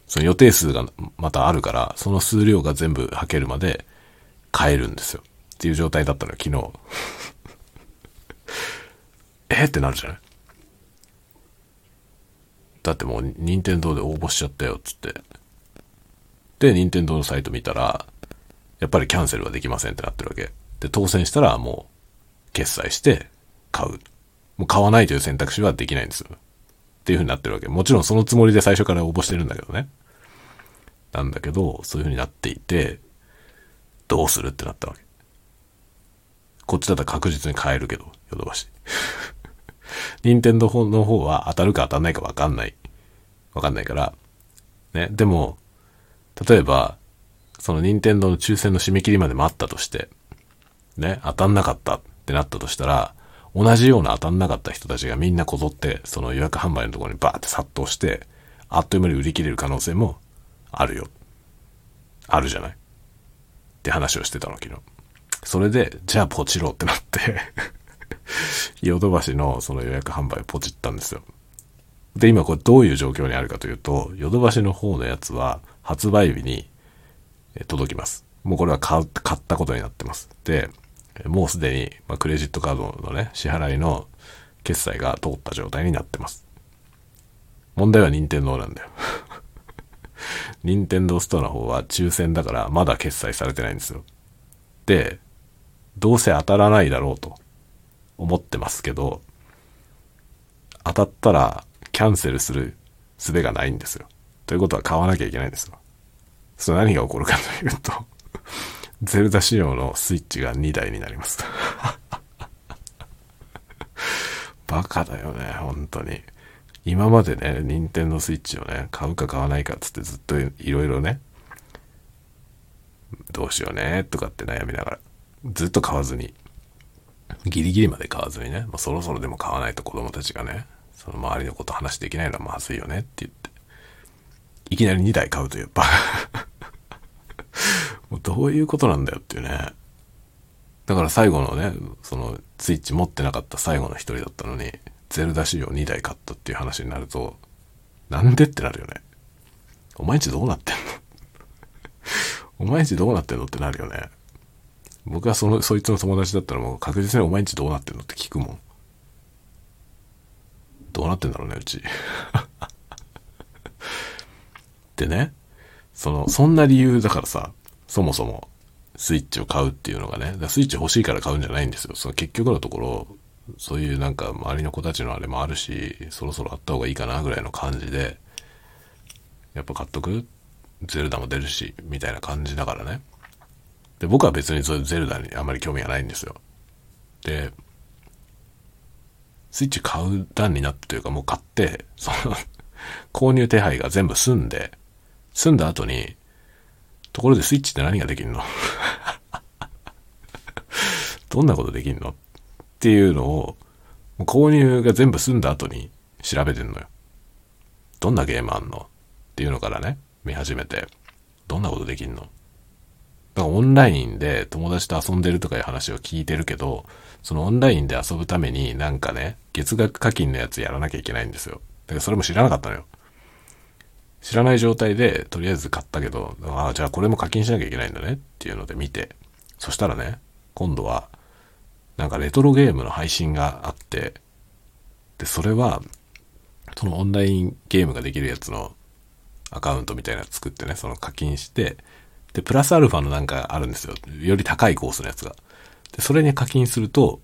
その予定数がまたあるから、その数量が全部履けるまで買えるんですよ。っていう状態だったの、昨日。<laughs> えってなるじゃない？だってもう、任天堂で応募しちゃったよ、つって。で、任天堂のサイト見たら、やっぱりキャンセルはできませんってなってるわけ。で、当選したらもう、決済して買う。もう買わないという選択肢はできないんですよ。っていう風になってるわけ。もちろんそのつもりで最初から応募してるんだけどね。なんだけど、そういう風になっていて、どうするってなったわけ。こっちだったら確実に買えるけど、ヨドバシ。任天堂の方は当たるか当たんないか分かんない。分かんないから。ね。でも、例えば、その任天堂の抽選の締め切りまで待ったとして、ね、当たんなかったってなったとしたら、同じような当たんなかった人たちがみんなこぞって、その予約販売のところにバーって殺到して、あっという間に売り切れる可能性もあるよ。あるじゃない？って話をしてたの、昨日。それで、じゃあポチろうってなって <laughs> ヨドバシのその予約販売をポチったんですよ。で、今これどういう状況にあるかというと、ヨドバシの方のやつは発売日に届きます。もうこれは買ったことになってます。で、もうすでに、ま、クレジットカードのね、支払いの決済が通った状態になってます。問題は任天堂なんだよ。<laughs> 任天堂ストアの方は抽選だからまだ決済されてないんですよ。で、どうせ当たらないだろうと思ってますけど、当たったらキャンセルする術がないんですよ。ということは買わなきゃいけないんですよ。それ何が起こるかというと、ゼルダ仕様のスイッチが2台になります。バカだよね、本当に。今までね、任天堂スイッチをね、買うか買わないかっつってずっといろいろね、どうしようね、とかって悩みながら、ずっと買わずに、ギリギリまで買わずにね、もうそろそろでも買わないと子供たちがね、その周りのこと話できないのはまずいよねって言って、いきなり2台買うというバ。<laughs> もうどういうことなんだよっていうね。だから最後のね、そのスイッチ持ってなかった最後の一人だったのに、ゼルダ仕様2台買ったっていう話になると、なんでってなるよね。お前んちどうなってんの？<laughs> お前んちどうなってんのってなるよね。僕はその、そいつの友達だったらもう確実にお前んちどうなってんのって聞くもん。どうなってんだろうね、うち。でね、その、そんな理由だからさ、そもそも、スイッチを買うっていうのがね、だスイッチ欲しいから買うんじゃないんですよ。その結局のところ、そういうなんか周りの子たちのあれもあるし、そろそろあった方がいいかなぐらいの感じで、やっぱ買っとく？ゼルダも出るし、みたいな感じだからね。で、僕は別にそういうゼルダにあまり興味がないんですよ。で、スイッチ買う段になったというかもう買って、その、購入手配が全部済んで、済んだ後に、ところでスイッチって何ができんの？<laughs> どんなことできんの？っていうのを、購入が全部済んだ後に調べてんのよ。どんなゲームあんの？っていうのからね、見始めて、どんなことできんの？だからオンラインで友達と遊んでるとかいう話を聞いてるけど、そのオンラインで遊ぶためになんかね、月額課金のやつやらなきゃいけないんですよ。だからそれも知らなかったのよ。知らない状態でとりあえず買ったけど、ああ、じゃあこれも課金しなきゃいけないんだねっていうので見て、そしたらね、今度は、なんかレトロゲームの配信があって、で、それは、そのオンラインゲームができるやつのアカウントみたいなの作ってね、その課金して、で、プラスアルファのなんかあるんですよ。より高いコースのやつが。で、それに課金すると、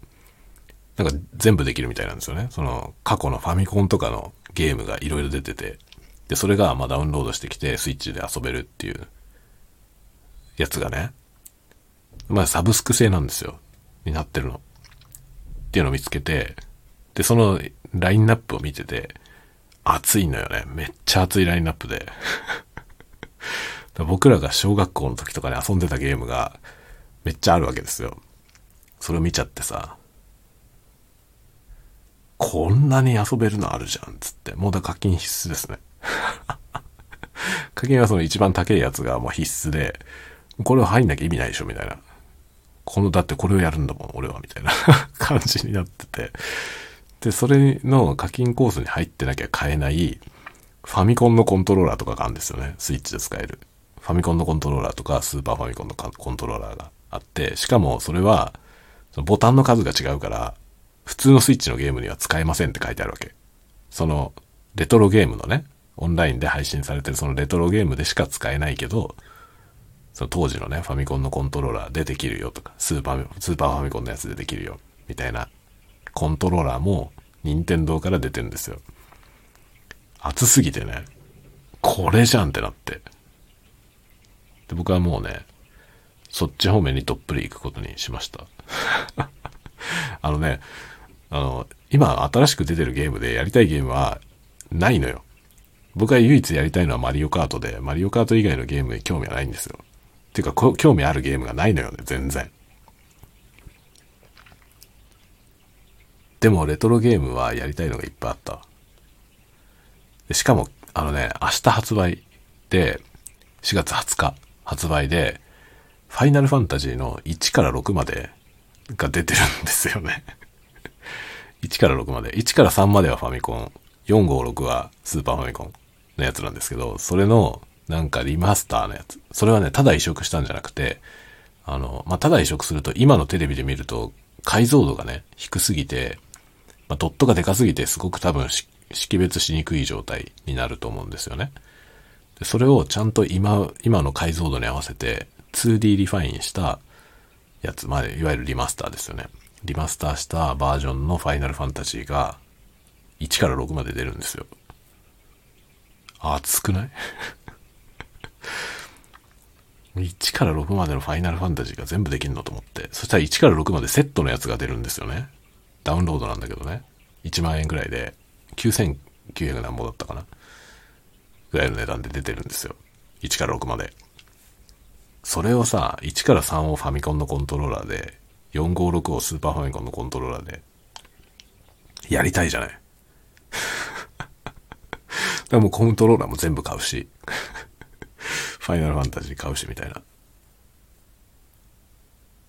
なんか全部できるみたいなんですよね。その過去のファミコンとかのゲームがいろいろ出てて。で、それがまあダウンロードしてきてスイッチで遊べるっていうやつがね、まあサブスク製なんですよ。になってるの。っていうのを見つけて、で、そのラインナップを見てて、熱いのよね。めっちゃ熱いラインナップで。<laughs> 僕らが小学校の時とかに遊んでたゲームがめっちゃあるわけですよ。それを見ちゃってさ、こんなに遊べるのあるじゃん、つって。もうだ課金必須ですね。課金はその一番高いやつがもう必須で、これは入んなきゃ意味ないでしょ、みたいな。この、だってこれをやるんだもん、俺は、みたいな <laughs> 感じになってて。で、それの課金コースに入ってなきゃ買えない、ファミコンのコントローラーとかがあるんですよね。スイッチで使える。ファミコンのコントローラーとか、スーパーファミコンのコントローラーがあって、しかもそれは、ボタンの数が違うから、普通のスイッチのゲームには使えませんって書いてあるわけ。その、レトロゲームのね、オンラインで配信されてるそのレトロゲームでしか使えないけど、その当時のね、ファミコンのコントローラーでできるよとか、スーパー、スーパーファミコンのやつでできるよ、みたいなコントローラーも、任天堂から出てるんですよ。熱すぎてね、これじゃんってなって。で、僕はもうね、そっち方面にどっぷり行くことにしました。<laughs> あのね、あの、今新しく出てるゲームでやりたいゲームはないのよ。僕が唯一やりたいのはマリオカートで、マリオカート以外のゲームに興味はないんですよ。ていうか、興味あるゲームがないのよね、全然。でも、レトロゲームはやりたいのがいっぱいあった。しかも、あのね、明日発売で、4月20日発売で、ファイナルファンタジーの1から6までが出てるんですよね1から6まで。1から3まではファミコン。4、5、6はスーパーファミコンのやつなんですけど、それのなんかリマスターのやつ。それはね、ただ移植したんじゃなくて、あの、まあ、ただ移植すると今のテレビで見ると解像度がね、低すぎて、まあ、ドットがでかすぎてすごく多分識別しにくい状態になると思うんですよね。でそれをちゃんと今、今の解像度に合わせて 2D リファインしたやつ、まあ、いわゆるリマスターですよね。リマスターしたバージョンのファイナルファンタジーが1から6まで出るんですよ。熱くない？1から6までのファイナルファンタジーが全部できるのと思って。そしたら1から6までセットのやつが出るんですよね。ダウンロードなんだけどね。1万円ぐらいで、9900何ぼだったかな。ぐらいの値段で出てるんですよ。1から6まで。それをさ、1から3をファミコンのコントローラーで、456をスーパーファミコンのコントローラーで、やりたいじゃない。でもうコントローラーも全部買うし、ファイナルファンタジー買うしみたいな。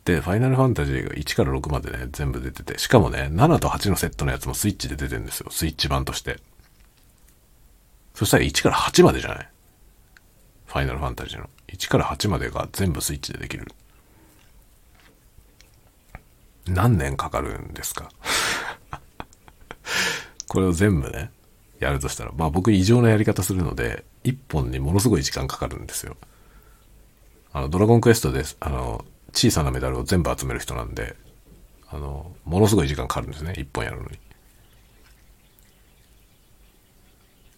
で、ファイナルファンタジーが1から6までね、全部出てて、しかもね、7と8のセットのやつもスイッチで出てるんですよ。スイッチ版として。そしたら1から8までじゃない？ファイナルファンタジーの。1から8までが全部スイッチでできる。何年かかるんですか？<laughs> これを全部ね、やるとしたら、まあ僕異常なやり方するので、1本にものすごい時間かかるんですよ。あの、ドラゴンクエストです、あの、小さなメダルを全部集める人なんで、あの、ものすごい時間かかるんですね、1本やるのに。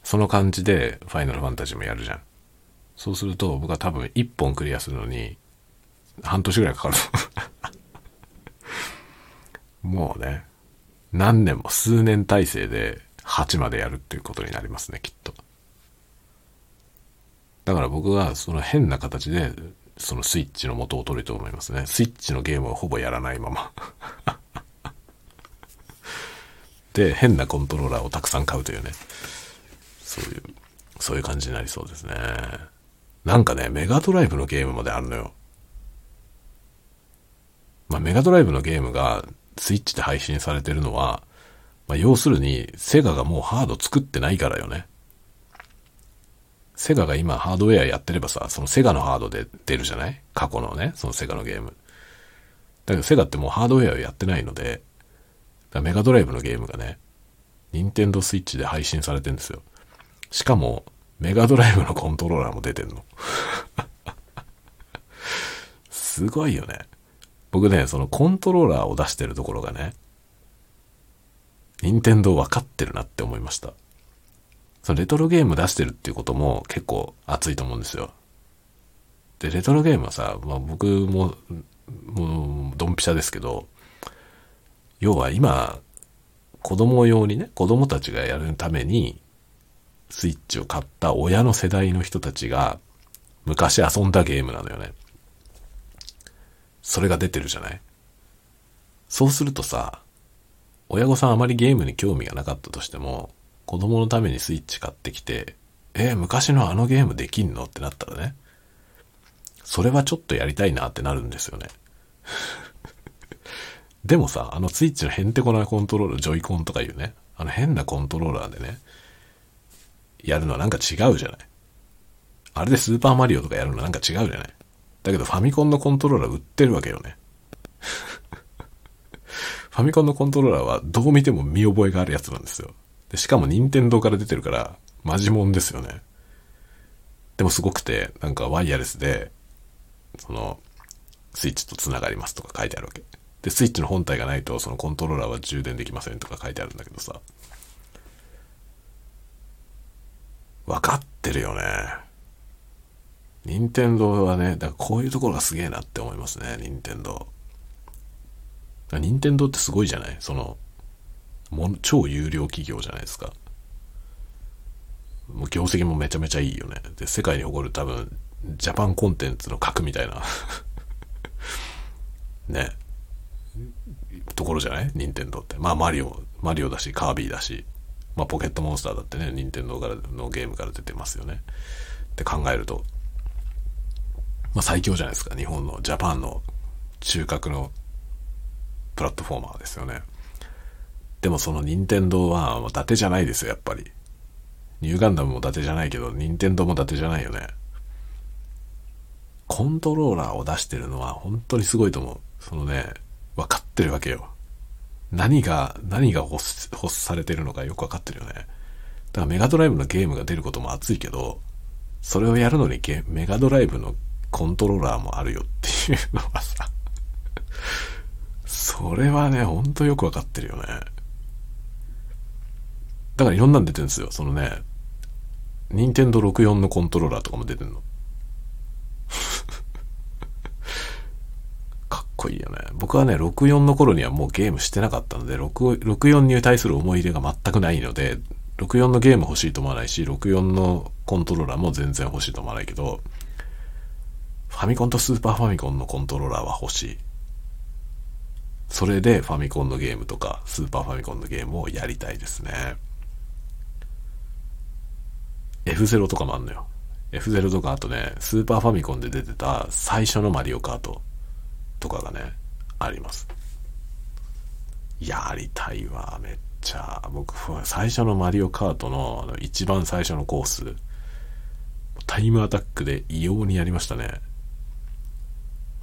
その感じで、ファイナルファンタジーもやるじゃん。そうすると、僕は多分1本クリアするのに、半年ぐらいかかる。<laughs> もうね、何年も数年体制で8までやるっていうことになりますね、きっと。だから僕はその変な形でそのスイッチの元を取ると思いますね。スイッチのゲームをほぼやらないまま <laughs> で、変なコントローラーをたくさん買うというね。そういう、そういう感じになりそうですね。なんかね、メガドライブのゲームまであるのよ。まあ、メガドライブのゲームがスイッチで配信されてるのは、まあ、要するに、セガがもうハード作ってないからよね。セガが今ハードウェアやってればさ、そのセガのハードで出るじゃない？過去のね、そのセガのゲーム。だけどセガってもうハードウェアをやってないので、メガドライブのゲームがね、ニンテンドスイッチで配信されてんですよ。しかも、メガドライブのコントローラーも出てんの。<laughs> すごいよね。僕ね、そのコントローラーを出してるところがね、任天堂分かってるなって思いました。そのレトロゲーム出してるっていうことも結構熱いと思うんですよ。で、レトロゲームはさ、まあ僕も、もう、ドンピシャですけど、要は今、子供用にね、子供たちがやるために、スイッチを買った親の世代の人たちが、昔遊んだゲームなのよね。それが出てるじゃないそうするとさ、親御さんあまりゲームに興味がなかったとしても、子供のためにスイッチ買ってきて、えー、昔のあのゲームできんのってなったらね、それはちょっとやりたいなってなるんですよね。<laughs> でもさ、あのスイッチのヘンテコなコントローラー、ジョイコンとかいうね、あの変なコントローラーでね、やるのはなんか違うじゃない。あれでスーパーマリオとかやるのはなんか違うじゃない。だけどファミコンのコントローラー売ってるわけよね。ファミコンのコントローラーはどう見ても見覚えがあるやつなんですよ。で、しかも任天堂から出てるから、マジモンですよね。でもすごくて、なんかワイヤレスで、その、スイッチと繋がりますとか書いてあるわけ。で、スイッチの本体がないと、そのコントローラーは充電できませんとか書いてあるんだけどさ。分かってるよね。任天堂はね、だからこういうところがすげえなって思いますね、任天堂。任天堂ってすごいじゃない？その、も超有料企業じゃないですか。もう業績もめちゃめちゃいいよね。で、世界に誇る多分、ジャパンコンテンツの核みたいな <laughs> ね。ところじゃない？任天堂って。まあ、マリオ、マリオだし、カービィだし、まあ、ポケットモンスターだってね、任天堂からのゲームから出てますよね。って考えると、まあ、最強じゃないですか。日本の、ジャパンの中核のプラットフォーマーですよね。でもその任天堂は伊達じゃないですよ、やっぱり。ニューガンダムも伊達じゃないけど、任天堂も伊達じゃないよね。コントローラーを出してるのは本当にすごいと思う。そのね、分かってるわけよ。何が、何が欲されてるのかよく分かってるよね。だからメガドライブのゲームが出ることも熱いけど、それをやるのにメガドライブのコントローラーもあるよっていうのはさ、それはね、ほんとよく分かってるよね。だからいろんなの出てるんですよ。そのね、任天堂64のコントローラーとかも出てんの。<laughs> かっこいいよね。僕はね、64の頃にはもうゲームしてなかったので、64に対する思い入れが全くないので、64のゲーム欲しいと思わないし、64のコントローラーも全然欲しいと思わないけど、ファミコンとスーパーファミコンのコントローラーは欲しい。それでファミコンのゲームとか、スーパーファミコンのゲームをやりたいですね。F0 とかもあんのよ。F0 とかあとね、スーパーファミコンで出てた最初のマリオカートとかがね、あります。やりたいわ、めっちゃ。僕、最初のマリオカートのあの一番最初のコース、タイムアタックで異様にやりましたね。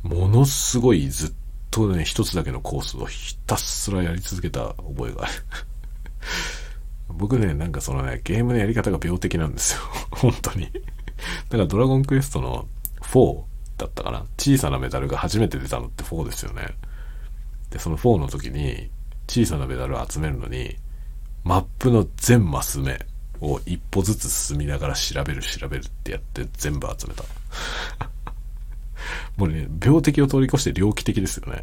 ものすごいずっとね、一つだけのコースをひたすらやり続けた覚えがある。<laughs> 僕ね、なんかそのね、ゲームのやり方が病的なんですよ。<laughs> 本当に。だからドラゴンクエストの4だったかな。小さなメダルが初めて出たのって4ですよね。で、その4の時に、小さなメダルを集めるのに、マップの全マス目を一歩ずつ進みながら調べる調べるってやって全部集めた。もうね、病的を通り越して猟奇的ですよね。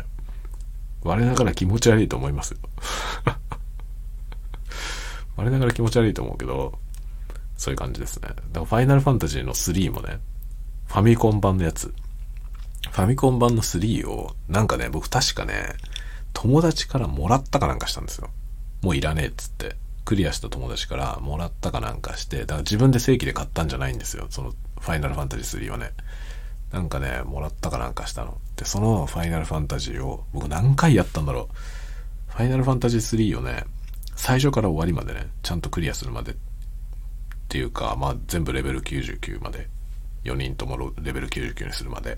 我ながら気持ち悪いと思いますよ。<laughs> 我ながら気持ち悪いと思うけど、そういう感じですね。だからファイナルファンタジーの3もね、ファミコン版のやつ。ファミコン版の3を、なんかね、僕確かね、友達からもらったかなんかしたんですよ。もういらねえっつって。クリアした友達からもらったかなんかして、だから自分で正規で買ったんじゃないんですよ。そのファイナルファンタジー3はね。なんかね、もらったかなんかしたの。で、そのファイナルファンタジーを、僕何回やったんだろう。ファイナルファンタジー3をね、最初から終わりまでね、ちゃんとクリアするまでっていうか、まあ全部レベル99まで、4人ともレベル99にするまでっ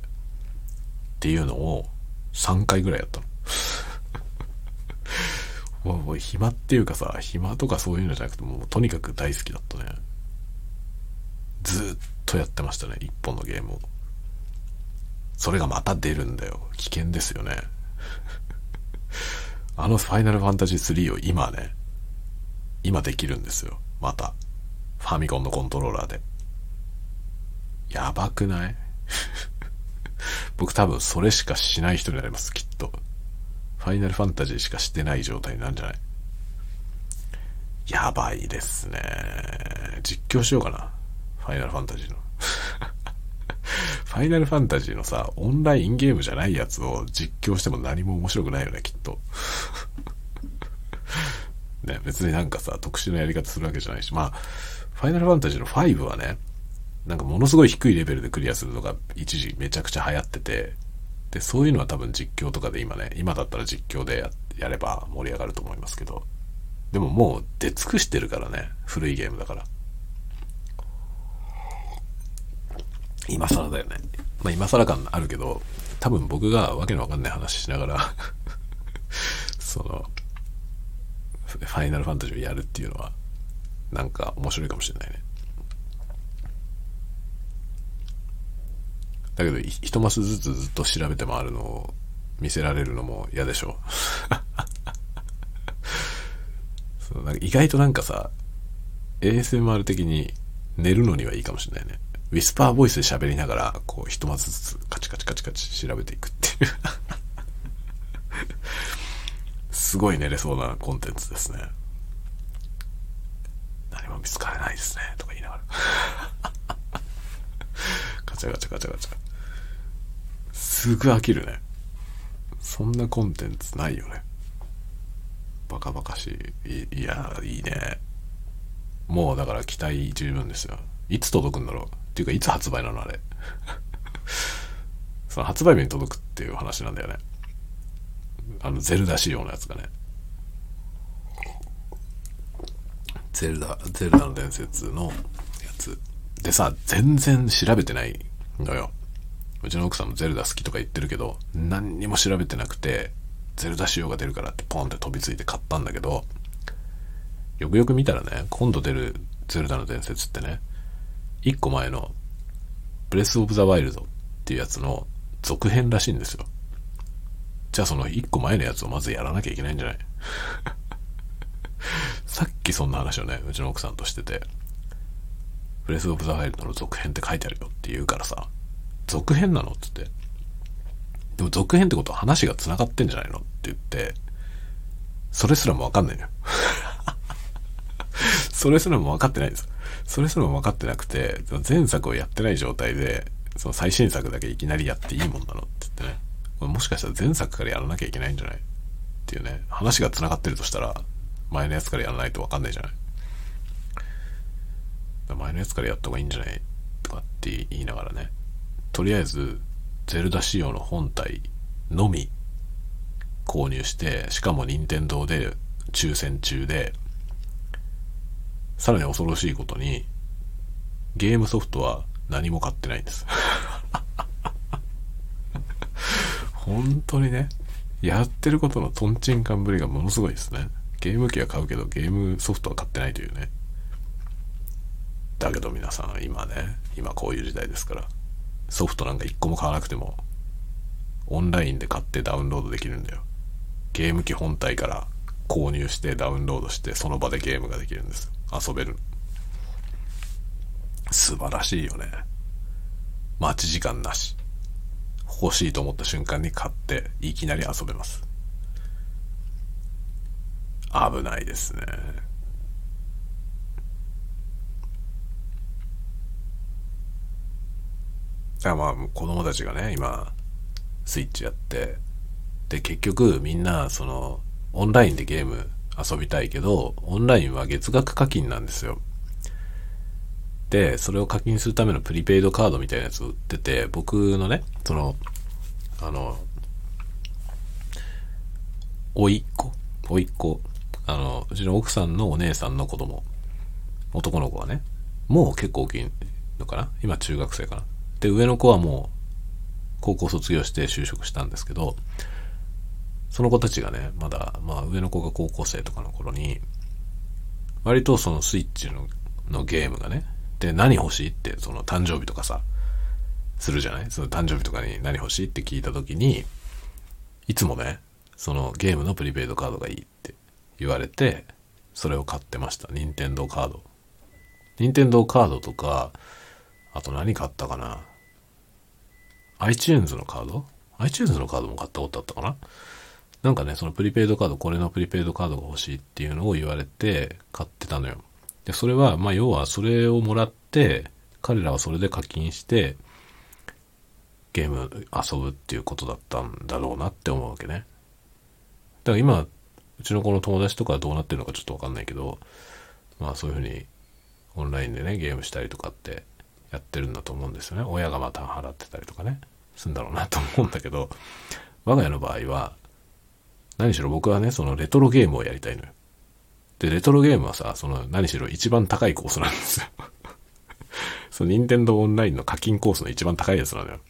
ていうのを3回ぐらいやったの。<laughs> もう暇っていうかさ、暇とかそういうのじゃなくて、もうとにかく大好きだったね。ずっとやってましたね、一本のゲームを。それがまた出るんだよ。危険ですよね。<laughs> あのファイナルファンタジー3を今ね、今できるんですよ。また。ファミコンのコントローラーで。やばくない？<laughs> 僕多分それしかしない人になります、きっと。ファイナルファンタジーしかしてない状態なんじゃない？やばいですね。実況しようかな。ファイナルファンタジーの。<laughs> ファイナルファンタジーのさ、オンラインゲームじゃないやつを実況しても何も面白くないよね、きっと。<laughs> ね、別になんかさ、特殊なやり方するわけじゃないし、まあ、ファイナルファンタジーの5はね、なんかものすごい低いレベルでクリアするのが一時めちゃくちゃ流行ってて、で、そういうのは多分実況とかで今ね、今だったら実況でやれば盛り上がると思いますけど、でももう出尽くしてるからね、古いゲームだから。今更だよね。まあ今更感あるけど、多分僕がわけのわかんない話しながら <laughs> その、ファイナルファンタジーをやるっていうのは、なんか面白いかもしれないね。だけど、一マスずつずっと調べて回るのを見せられるのも嫌でしょ。<laughs> そうなんか意外となんかさ、ASMR 的に寝るのにはいいかもしれないね。ウィスパーボイスで喋りながら、こう、一マスずつカチカチカチカチ調べていくっていう <laughs> すごい寝れそうなコンテンツですね。何も見つからないですね。とか言いながら。<laughs> ガチャガチャガチャガチャ。すぐ飽きるね。そんなコンテンツないよね。バカバカしい。いや、いいね。もうだから期待十分ですよ。いつ届くんだろう？ていうか、いつ発売なのあれ。<laughs> その発売日に届くっていう話なんだよね。あの、ゼルダ仕様のやつがね。ゼルダ、ゼルダの伝説のやつ。でさ、全然調べてないのよ。うちの奥さんもゼルダ好きとか言ってるけど、何にも調べてなくて、ゼルダ仕様が出るからってポンって飛びついて買ったんだけど、よくよく見たらね、今度出るゼルダの伝説ってね、一個前のブレス・オブ・ザ・ワイルドっていうやつの続編らしいんですよ。じゃあその一個前のやつをまずやらなきゃいけないんじゃない？<laughs> さっきそんな話をね、うちの奥さんとしてて、ブレス・オブ・ザ・ワイルドの続編って書いてあるよって言うからさ、続編なのって言って、でも続編ってことは話が繋がってんじゃないのって言って、それすらもわかんないのよ。<laughs> それすらも分かってないです。それすらも分かってなくて、前作をやってない状態で、その最新作だけいきなりやっていいもんなのって言ってね。もしかしたら前作からやらなきゃいけないんじゃない？っていうね。話が繋がってるとしたら、前のやつからやらないと分かんないじゃない？前のやつからやった方がいいんじゃない？とかって言いながらね。とりあえず、ゼルダ仕様の本体のみ購入して、しかも任天堂で抽選中で、さらに恐ろしいことに、ゲームソフトは何も買ってないんです。<laughs> 本当にね、やってることのトンチンカンぶりがものすごいですね。ゲーム機は買うけど、ゲームソフトは買ってないというね。だけど皆さん、今ね、今こういう時代ですから、ソフトなんか一個も買わなくても、オンラインで買ってダウンロードできるんだよ。ゲーム機本体から購入してダウンロードしてその場でゲームができるんです。遊べる。素晴らしいよね。待ち時間なし。欲しいと思った瞬間に買っていきなり遊べます。危ないですね。だまあ子供たちがね、今、スイッチやって、で、結局みんな、その、オンラインでゲーム遊びたいけど、オンラインは月額課金なんですよ。で、それを課金するためのプリペイドカードみたいなやつ売ってて、僕のね、その、あの、おいっ子、おいっ子、あの、うちの奥さんのお姉さんの子供、男の子はね、もう結構大きいのかな？今中学生かなで、上の子はもう高校卒業して就職したんですけど、その子たちがね、まだ、まあ上の子が高校生とかの頃に、割とそのスイッチののゲームがね、で、何欲しいって、その誕生日とかさ、するじゃない？その誕生日とかに何欲しいって聞いた時に、いつもね、そのゲームのプリペイドカードがいいって言われて、それを買ってました。任天堂カード。任天堂カードとか、あと何買ったかな ?iTunes のカード ?iTunes のカードも買ったことあったかな？なんかね、そのプリペイドカード、これのプリペイドカードが欲しいっていうのを言われて買ってたのよ。で、それは、まあ要はそれをもらって、彼らはそれで課金して、ゲーム遊ぶっていうことだったんだろうなって思うわけね。だから今、うちの子の友達とかはどうなってるのかちょっとわかんないけど、まあそういうふうにオンラインでね、ゲームしたりとかってやってるんだと思うんですよね。親がまた払ってたりとかね、するんだろうなと思うんだけど、我が家の場合は、何しろ僕はね、そのレトロゲームをやりたいのよ。で、レトロゲームはさ、その何しろ一番高いコースなんですよ。<laughs> その任天堂オンラインの課金コースの一番高いやつなのよ。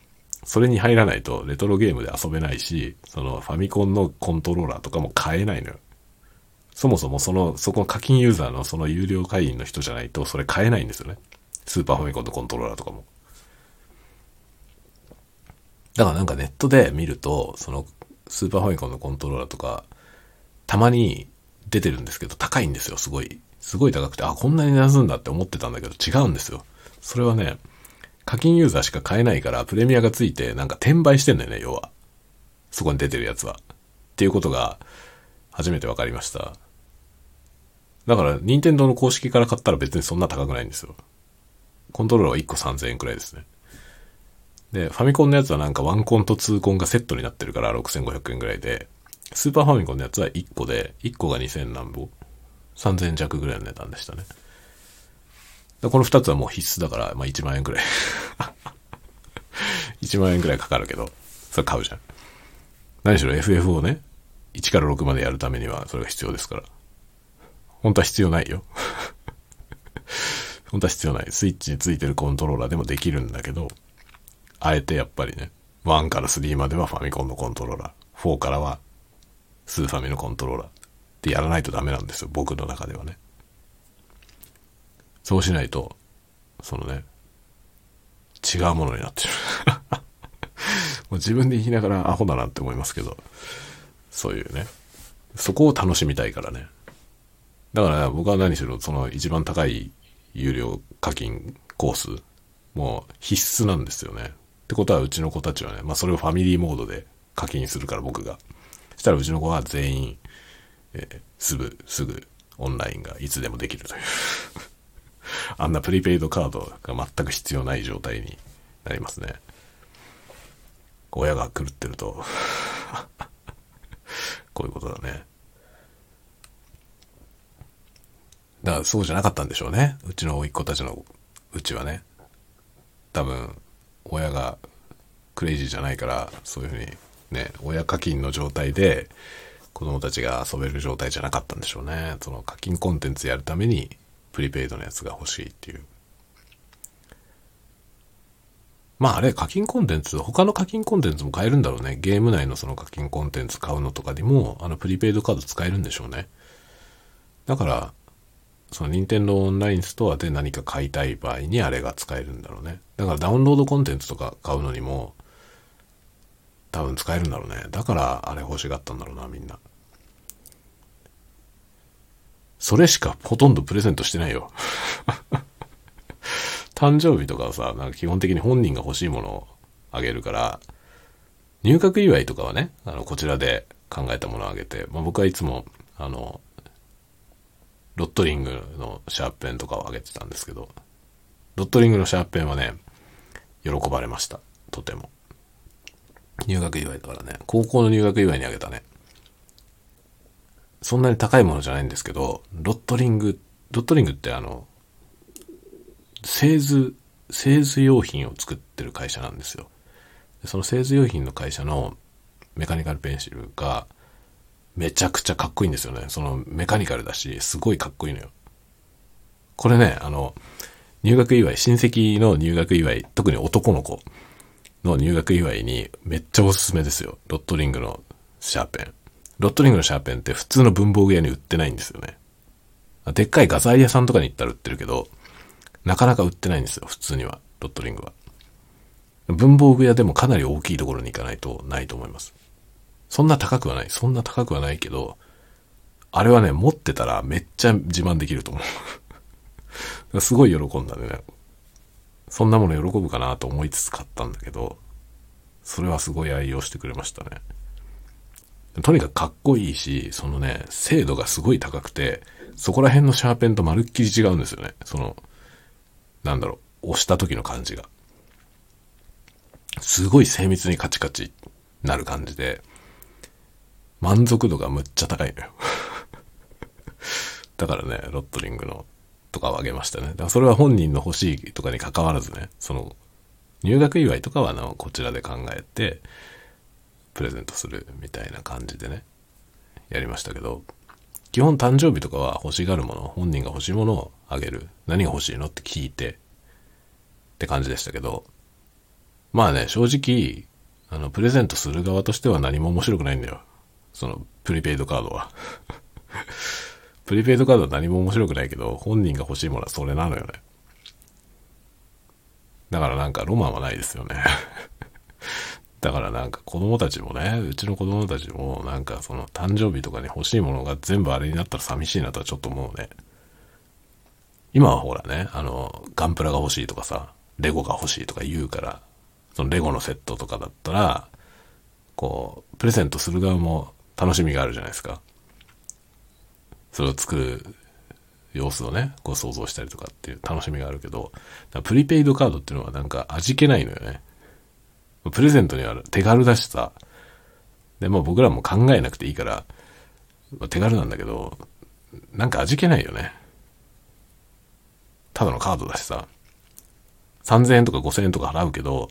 それに入らないとレトロゲームで遊べないし、そのファミコンのコントローラーとかも買えないのよ。そもそもその、そこの課金ユーザーのその有料会員の人じゃないとそれ買えないんですよね。スーパーファミコンのコントローラーとかも。だからなんかネットで見ると、そのスーパーファミコンのコントローラーとか、たまに出てるんですけど、高いんですよ、すごい。すごい高くて、あ、こんなに出すんだって思ってたんだけど、違うんですよ。それはね、課金ユーザーしか買えないから、プレミアがついて、なんか転売してんだよね、要は。そこに出てるやつは。っていうことが、初めて分かりました。だから、任天堂の公式から買ったら別にそんな高くないんですよ。コントローラーは1個3000円くらいですね。で、ファミコンのやつはなんかワンコンとツーコンがセットになってるから6500円ぐらいで、スーパーファミコンのやつは1個で、1個が2000何本 ?3000 弱ぐらいの値段でしたね。この2つはもう必須だから、まあ1万円くらい <laughs> 1万円くらいかかるけど、それ買うじゃん。何しろ FF をね、1から6までやるためにはそれが必要ですから。本当は必要ないよ <laughs> 本当は必要ない。スイッチについてるコントローラーでもできるんだけど、あえてやっぱりね、1から3まではファミコンのコントローラー、4からはスーファミのコントローラーってやらないとダメなんですよ、僕の中ではね。そうしないと、そのね、違うものになってる。<laughs> もう自分で言いながらアホだなって思いますけど、そういうね、そこを楽しみたいからね。だから僕は何しろその一番高い有料課金コース、もう必須なんですよね。ってことはうちの子たちはね、まあそれをファミリーモードで課金するから僕が。したらうちの子は全員、えー、すぐ、すぐオンラインがいつでもできるという <laughs> あんなプリペイドカードが全く必要ない状態になりますね。親が狂ってると <laughs> こういうことだね。だからそうじゃなかったんでしょうね。うちの甥っ子たちのうちはね。多分、親がクレイジーじゃないから、そういうふうにね、親課金の状態で子供たちが遊べる状態じゃなかったんでしょうね。その課金コンテンツやるためにプリペイドのやつが欲しいっていう。まああれ、課金コンテンツ、他の課金コンテンツも買えるんだろうね。ゲーム内のその課金コンテンツ買うのとかにも、あのプリペイドカード使えるんでしょうね。だから、その任天堂オンラインストアで何か買いたい場合にあれが使えるんだろうね。だからダウンロードコンテンツとか買うのにも、多分使えるんだろうね。だからあれ欲しがったんだろうな、みんな。それしかほとんどプレゼントしてないよ。<laughs> 誕生日とかはさ、なんか基本的に本人が欲しいものをあげるから、入学祝いとかはね、あの、こちらで考えたものをあげて、まあ、僕はいつも、あの、ロットリングのシャープペンとかをあげてたんですけど、ロットリングのシャープペンはね、喜ばれました。とても。入学祝いだからね。高校の入学祝いにあげたね。そんなに高いものじゃないんですけど、ロットリング、ロットリングってあの、製図、製図用品を作ってる会社なんですよ。その製図用品の会社のメカニカルペンシルがめちゃくちゃかっこいいんですよね。そのメカニカルだし、すごいかっこいいのよ。これね、あの、入学祝い、親戚の入学祝い、特に男の子の入学祝いにめっちゃおすすめですよ。ロットリングのシャーペン。ロットリングのシャーペンって普通の文房具屋に売ってないんですよね。でっかい画材屋さんとかに行ったら売ってるけど、なかなか売ってないんですよ、普通には。ロットリングは。文房具屋でもかなり大きいところに行かないとないと思います。そんな高くはない。そんな高くはないけど、あれはね、持ってたらめっちゃ自慢できると思う。<laughs> すごい喜んだね。そんなもの喜ぶかなと思いつつ買ったんだけど、それはすごい愛用してくれましたね。とにかくかっこいいし、そのね、精度がすごい高くて、そこら辺のシャーペンとまるっきり違うんですよね。その、なんだろう、押した時の感じが。すごい精密にカチカチなる感じで、満足度がむっちゃ高いのよ。<laughs> だからね、ロットリングのとかをあげましたね。だからそれは本人の欲しいとかに関わらずね、その、入学祝いとかはのこちらで考えて、プレゼントするみたいな感じでね、やりましたけど、基本誕生日とかは欲しがるもの、本人が欲しいものをあげる。何が欲しいのって聞いて、って感じでしたけど、まあね、正直、あの、プレゼントする側としては何も面白くないんだよ。その、プリペイドカードは。<laughs> プリペイドカードは何も面白くないけど、本人が欲しいものはそれなのよね。だからなんかロマンはないですよね。<laughs> だからなんか子供たちもね、うちの子供たちもなんかその誕生日とかに欲しいものが全部あれになったら寂しいなとはちょっと思うね。今はほらね、あの、ガンプラが欲しいとかさ、レゴが欲しいとか言うから、そのレゴのセットとかだったら、こう、プレゼントする側も楽しみがあるじゃないですか。それを作る様子をね、こう想像したりとかっていう楽しみがあるけど、プリペイドカードっていうのはなんか味気ないのよね。プレゼントには手軽だしさ、で、も僕らも考えなくていいから、手軽なんだけど、なんか味気ないよね。ただのカードだしさ、3000円とか5000円とか払うけど、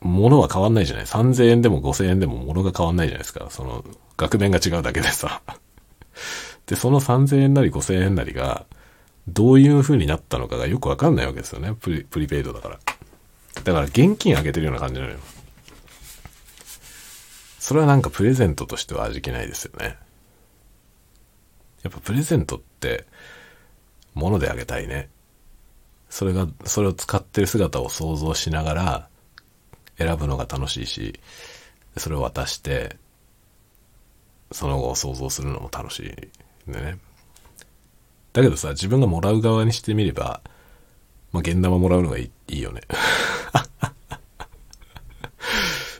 物は変わんないじゃない ?3000 円でも5000円でも物が変わんないじゃないですか。その、額面が違うだけでさ。<laughs> で、その3000円なり5000円なりが、どういう風になったのかがよくわかんないわけですよね。プリプリペイドだから。だから現金あげてるような感じなのよ。それはなんかプレゼントとしては味気ないですよね。やっぱプレゼントって、物であげたいね。それが、それを使ってる姿を想像しながら、選ぶのが楽しいし、それを渡して、その後を想像するのも楽しいんでね。だけどさ、自分がもらう側にしてみれば、まあ、現玉もらうのがいいよね。<laughs>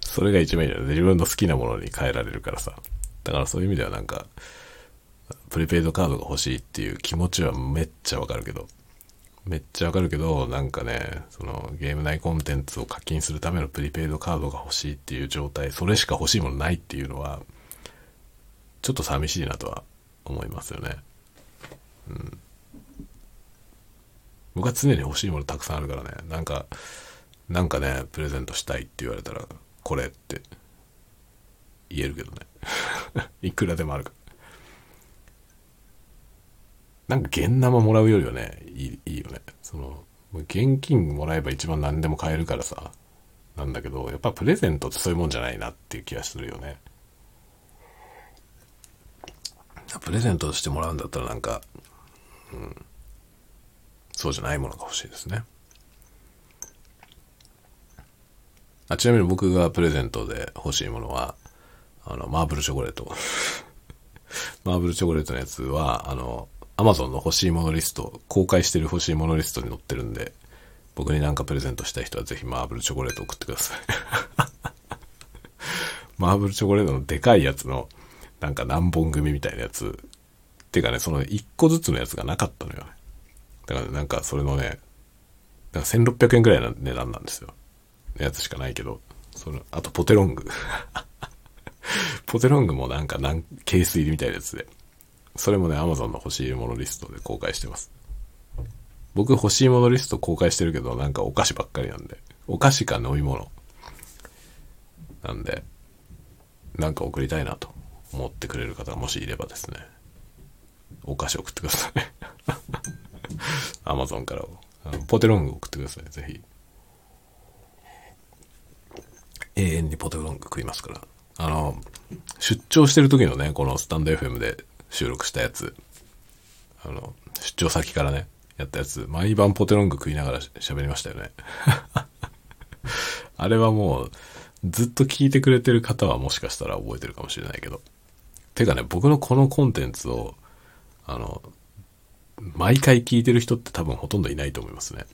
それが一番いいよね。自分の好きなものに変えられるからさ。だからそういう意味ではなんか、プリペイドカードが欲しいっていう気持ちはめっちゃわかるけど、めっちゃわかるけど、なんかね、そのゲーム内コンテンツを課金するためのプリペイドカードが欲しいっていう状態、それしか欲しいものないっていうのは、ちょっと寂しいなとは思いますよね。うん。僕は常に欲しいものたくさんあるからね、なんか、なんかね、プレゼントしたいって言われたら、これって言えるけどね。<laughs> いくらでもあるから。なんか現生もらうよりはね、いいいいよね。その、現金もらえば一番何でも買えるからさ、なんだけど、やっぱプレゼントってそういうもんじゃないなっていう気がするよね。プレゼントしてもらうんだったらなんか、うん、そうじゃないものが欲しいですね。あちなみに僕がプレゼントで欲しいものは、あの、マーブルチョコレート。<laughs> マーブルチョコレートのやつは、あの、アマゾンの欲しいものリスト、公開してる欲しいものリストに載ってるんで、僕になんかプレゼントしたい人はぜひマーブルチョコレート送ってください。マーブルチョコレートのでかいやつの、なんか何本組みたいなやつ。てかね、その1個ずつのやつがなかったのよね。だからなんかそれのね、だから1600円くらいの値段なんですよ。やつしかないけど、その、あとポテロング。<laughs> ポテロングもなんか何、ケース入りみたいなやつで。それもね、Amazon の欲しいものリストで公開してます。僕欲しいものリスト公開してるけど、なんかお菓子ばっかりなんで。お菓子か飲み物。なんで、なんか送りたいなと思ってくれる方がもしいればですね、お菓子送ってください。<laughs> Amazon からあのポテロング送ってください、ぜひ。永遠にポテロング食いますから。あの、出張してる時のね、このスタンド FM で収録したやつ、あの、出張先からね、やったやつ、毎晩ポテロング食いながら喋りましたよね。<laughs> あれはもう、ずっと聞いてくれてる方はもしかしたら覚えてるかもしれないけど。てかね、僕のこのコンテンツを、あの、毎回聞いてる人って多分ほとんどいないと思いますね。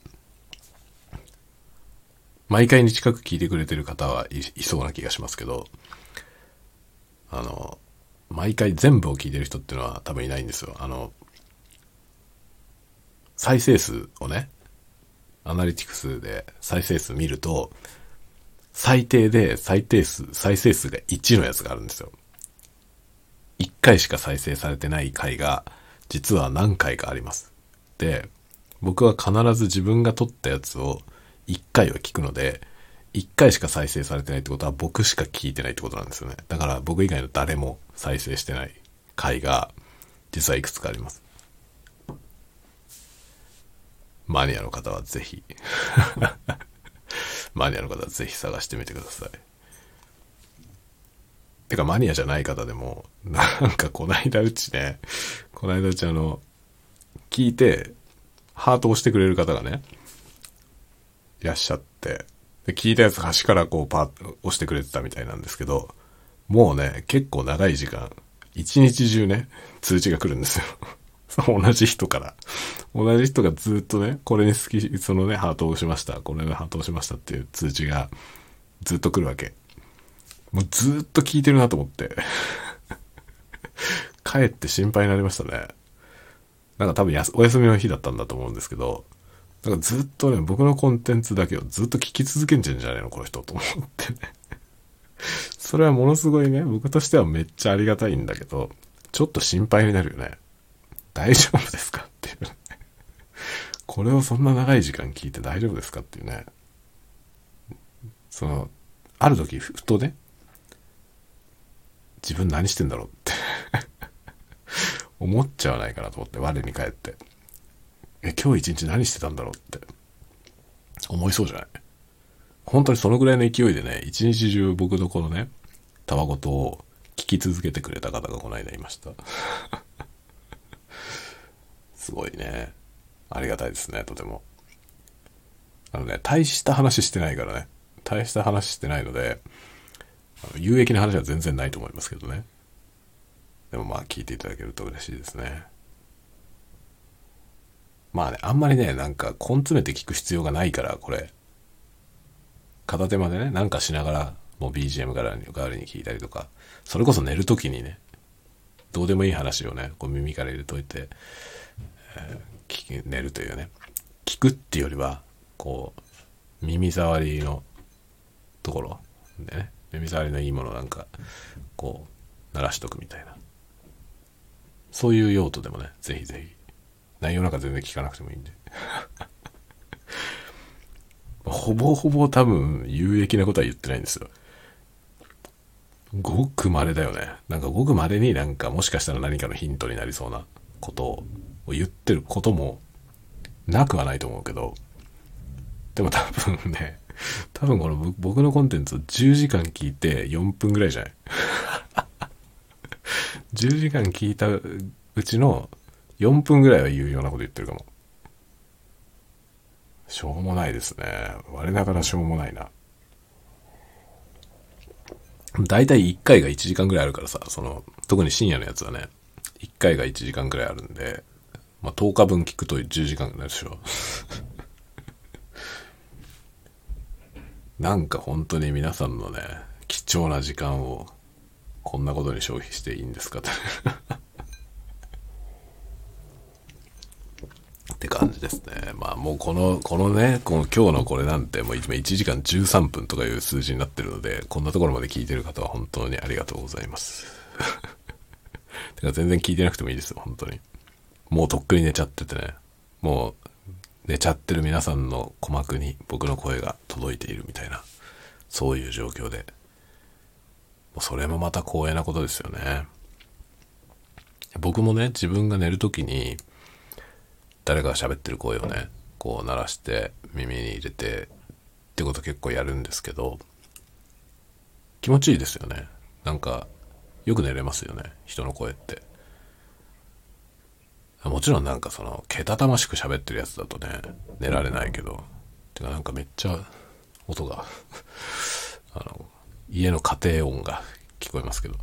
毎回に近く聞いてくれてる方はいいそうな気がしますけど、あの、毎回全部を聞いてる人っていうのは多分いないんですよ。あの、再生数をね、アナリティクスで再生数見ると、最低で再生数、再生数が1のやつがあるんですよ。1回しか再生されてない回が、実は何回かあります。で、僕は必ず自分が撮ったやつを1回は聞くので、1回しか再生されてないってことは僕しか聞いてないってことなんですよね。だから僕以外の誰も再生してない回が実はいくつかあります。マニアの方はぜひ <laughs> マニアの方はぜひ探してみてください。てかマニアじゃない方でも、なんかこないだうちね、こないだうちあの、聞いて、ハートを押してくれる方がね、いらっしゃって、で、聞いたやつ端からこうパッ押してくれてたみたいなんですけど、もうね、結構長い時間、一日中ね、通知が来るんですよ。<laughs> 同じ人から。同じ人がずっとね、これに好き、そのね、ハートを押しました。これでハートを押しましたっていう通知がずっと来るわけ。もうずっと聞いてるなと思って。<laughs> 帰って心配になりましたね。なんか多分お休みの日だったんだと思うんですけど、なんかずっとね、僕のコンテンツだけをずっと聞き続けんじゃんじゃねえの、この人と思ってね。それはものすごいね、僕としてはめっちゃありがたいんだけど、ちょっと心配になるよね。大丈夫ですかっていう、ね。これをそんな長い時間聞いて大丈夫ですかっていうね。その、ある時ふとね、自分何してんだろうって思っちゃわないかなと思って、我に返って。え、今日一日何してたんだろうって思いそうじゃない？本当にそのぐらいの勢いでね、一日中僕のこのね、たわごとを聞き続けてくれた方がこの間いました。<laughs> すごいね。ありがたいですね、とても。あのね、大した話してないからね。大した話してないので、あの有益な話は全然ないと思いますけどね。でもまあ聞いていただけると嬉しいですね。まあね、あんまりね、なんか根詰めて聞く必要がないから、これ。片手間でね、なんかしながら、もう BGM 代わりに代わりに聞いたりとか、それこそ寝る時にね、どうでもいい話をね、こう耳から入れといて、え聞寝るというね聞くっていうよりはこう耳障りのところでね耳障りのいいものなんかこう鳴らしとくみたいな。そういう用途でもねぜひぜひ。内容なんか全然聞かなくてもいいんで。ほぼほぼ多分有益なことは言ってないんですよごく稀だよねなんかごく稀になんかもしかしたら何かのヒントになりそうなことを言ってることもなくはないと思うけど、でも多分ね、多分この僕のコンテンツを10時間聞いて4分ぐらいじゃない ?10 時間聞いたうちの4分ぐらいは言うようなこと言ってるかも。しょうもないですね。我ながらしょうもないな。だいたい1回が1時間ぐらいあるからさ、その、特に深夜のやつはね、1回が1時間ぐらいあるんで、まあ、10日分聞くと10時間になるでしょ。<laughs> なんか本当に皆さんのね、貴重な時間をこんなことに消費していいんですかってって感じですね。まあもうこの、このね、この今日のこれなんてもう1時間13分とかいう数字になってるので、こんなところまで聞いてる方は本当にありがとうございます。<laughs> てか全然聞いてなくてもいいですよ、本当に。もうとっくに寝ちゃっててね、もう寝ちゃってる皆さんの鼓膜に僕の声が届いているみたいな、そういう状況で、もうそれもまた光栄なことですよね。僕もね、自分が寝る時に、誰かが喋ってる声をね、こう鳴らして耳に入れてってこと結構やるんですけど、気持ちいいですよね。なんか、よく寝れますよね、人の声って。もちろんなんかその、けたたましく喋ってるやつだとね、寝られないけど、てかなんかめっちゃ音があの、家の家庭音が聞こえますけど、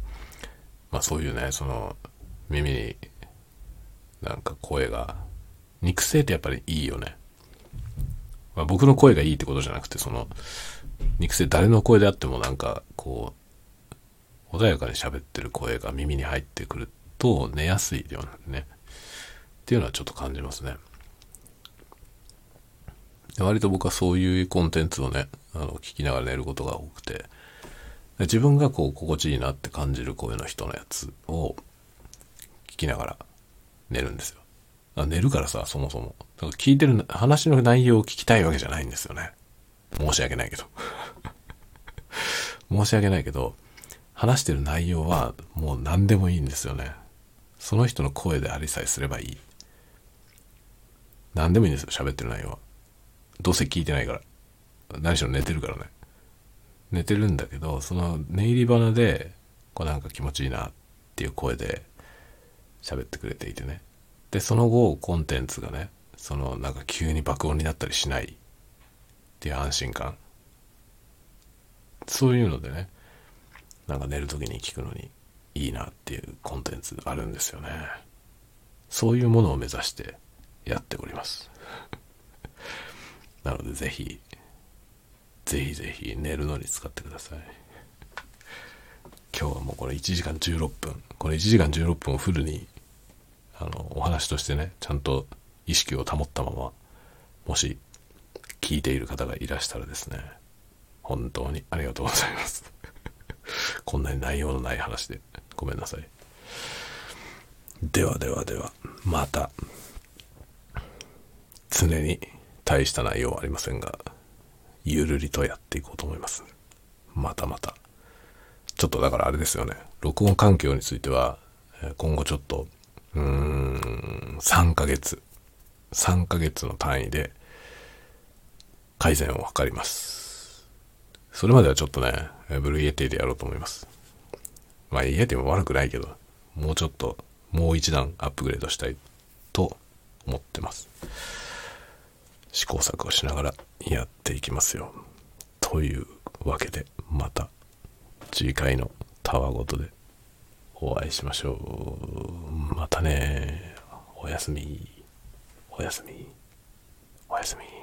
まあそういうね、その、耳になんか声が肉声ってやっぱりいいよね。まあ、僕の声がいいってことじゃなくて、その、肉声誰の声であってもなんか、こう、穏やかに喋ってる声が耳に入ってくると寝やすいようなね。っていうのはちょっと感じますね。割と僕はそういうコンテンツをね、あの、聞きながら寝ることが多くて、自分がこう、心地いいなって感じる声の人のやつを聞きながら寝るんですよ。寝るからさ、そもそも。だから聞いてる話の内容を聞きたいわけじゃないんですよね。申し訳ないけど。<laughs> 申し訳ないけど、話してる内容はもう何でもいいんですよね。その人の声でありさえすればいい。何でもいいんですよ、喋ってる内容は。どうせ聞いてないから。何しろ寝てるからね。寝てるんだけど、その寝入り花で、こうなんか気持ちいいなっていう声で喋ってくれていてね。で、その後、コンテンツがね、そのなんか急に爆音になったりしないっていう安心感。そういうのでね、なんか寝る時に聞くのにいいなっていうコンテンツあるんですよね。そういうものを目指してやっております。<laughs> なのでぜひ、ぜひぜひ寝るのに使ってください。今日はもうこれ1時間16分。これ1時間16分をフルに、あの、お話としてね、ちゃんと意識を保ったまま、もし聞いている方がいらしたらですね、本当にありがとうございます。<laughs> こんなに内容のない話でごめんなさい。ではではでは、また、常に大した内容はありませんが、ゆるりとやっていこうと思います。またまた。ちょっとだからあれですよね。録音環境については、今後ちょっと、うーん、3ヶ月、3ヶ月の単位で改善を図ります。それまではちょっとね、 Blue Yeti でやろうと思います。まあ、 Yeti も悪くないけど、もうちょっと、もう一段アップグレードしたいと思ってます。試行錯誤しながらやっていきますよ。というわけで、また次回のたわごとでお会いしましょう。またね。おやすみ。おやすみ。おやすみ。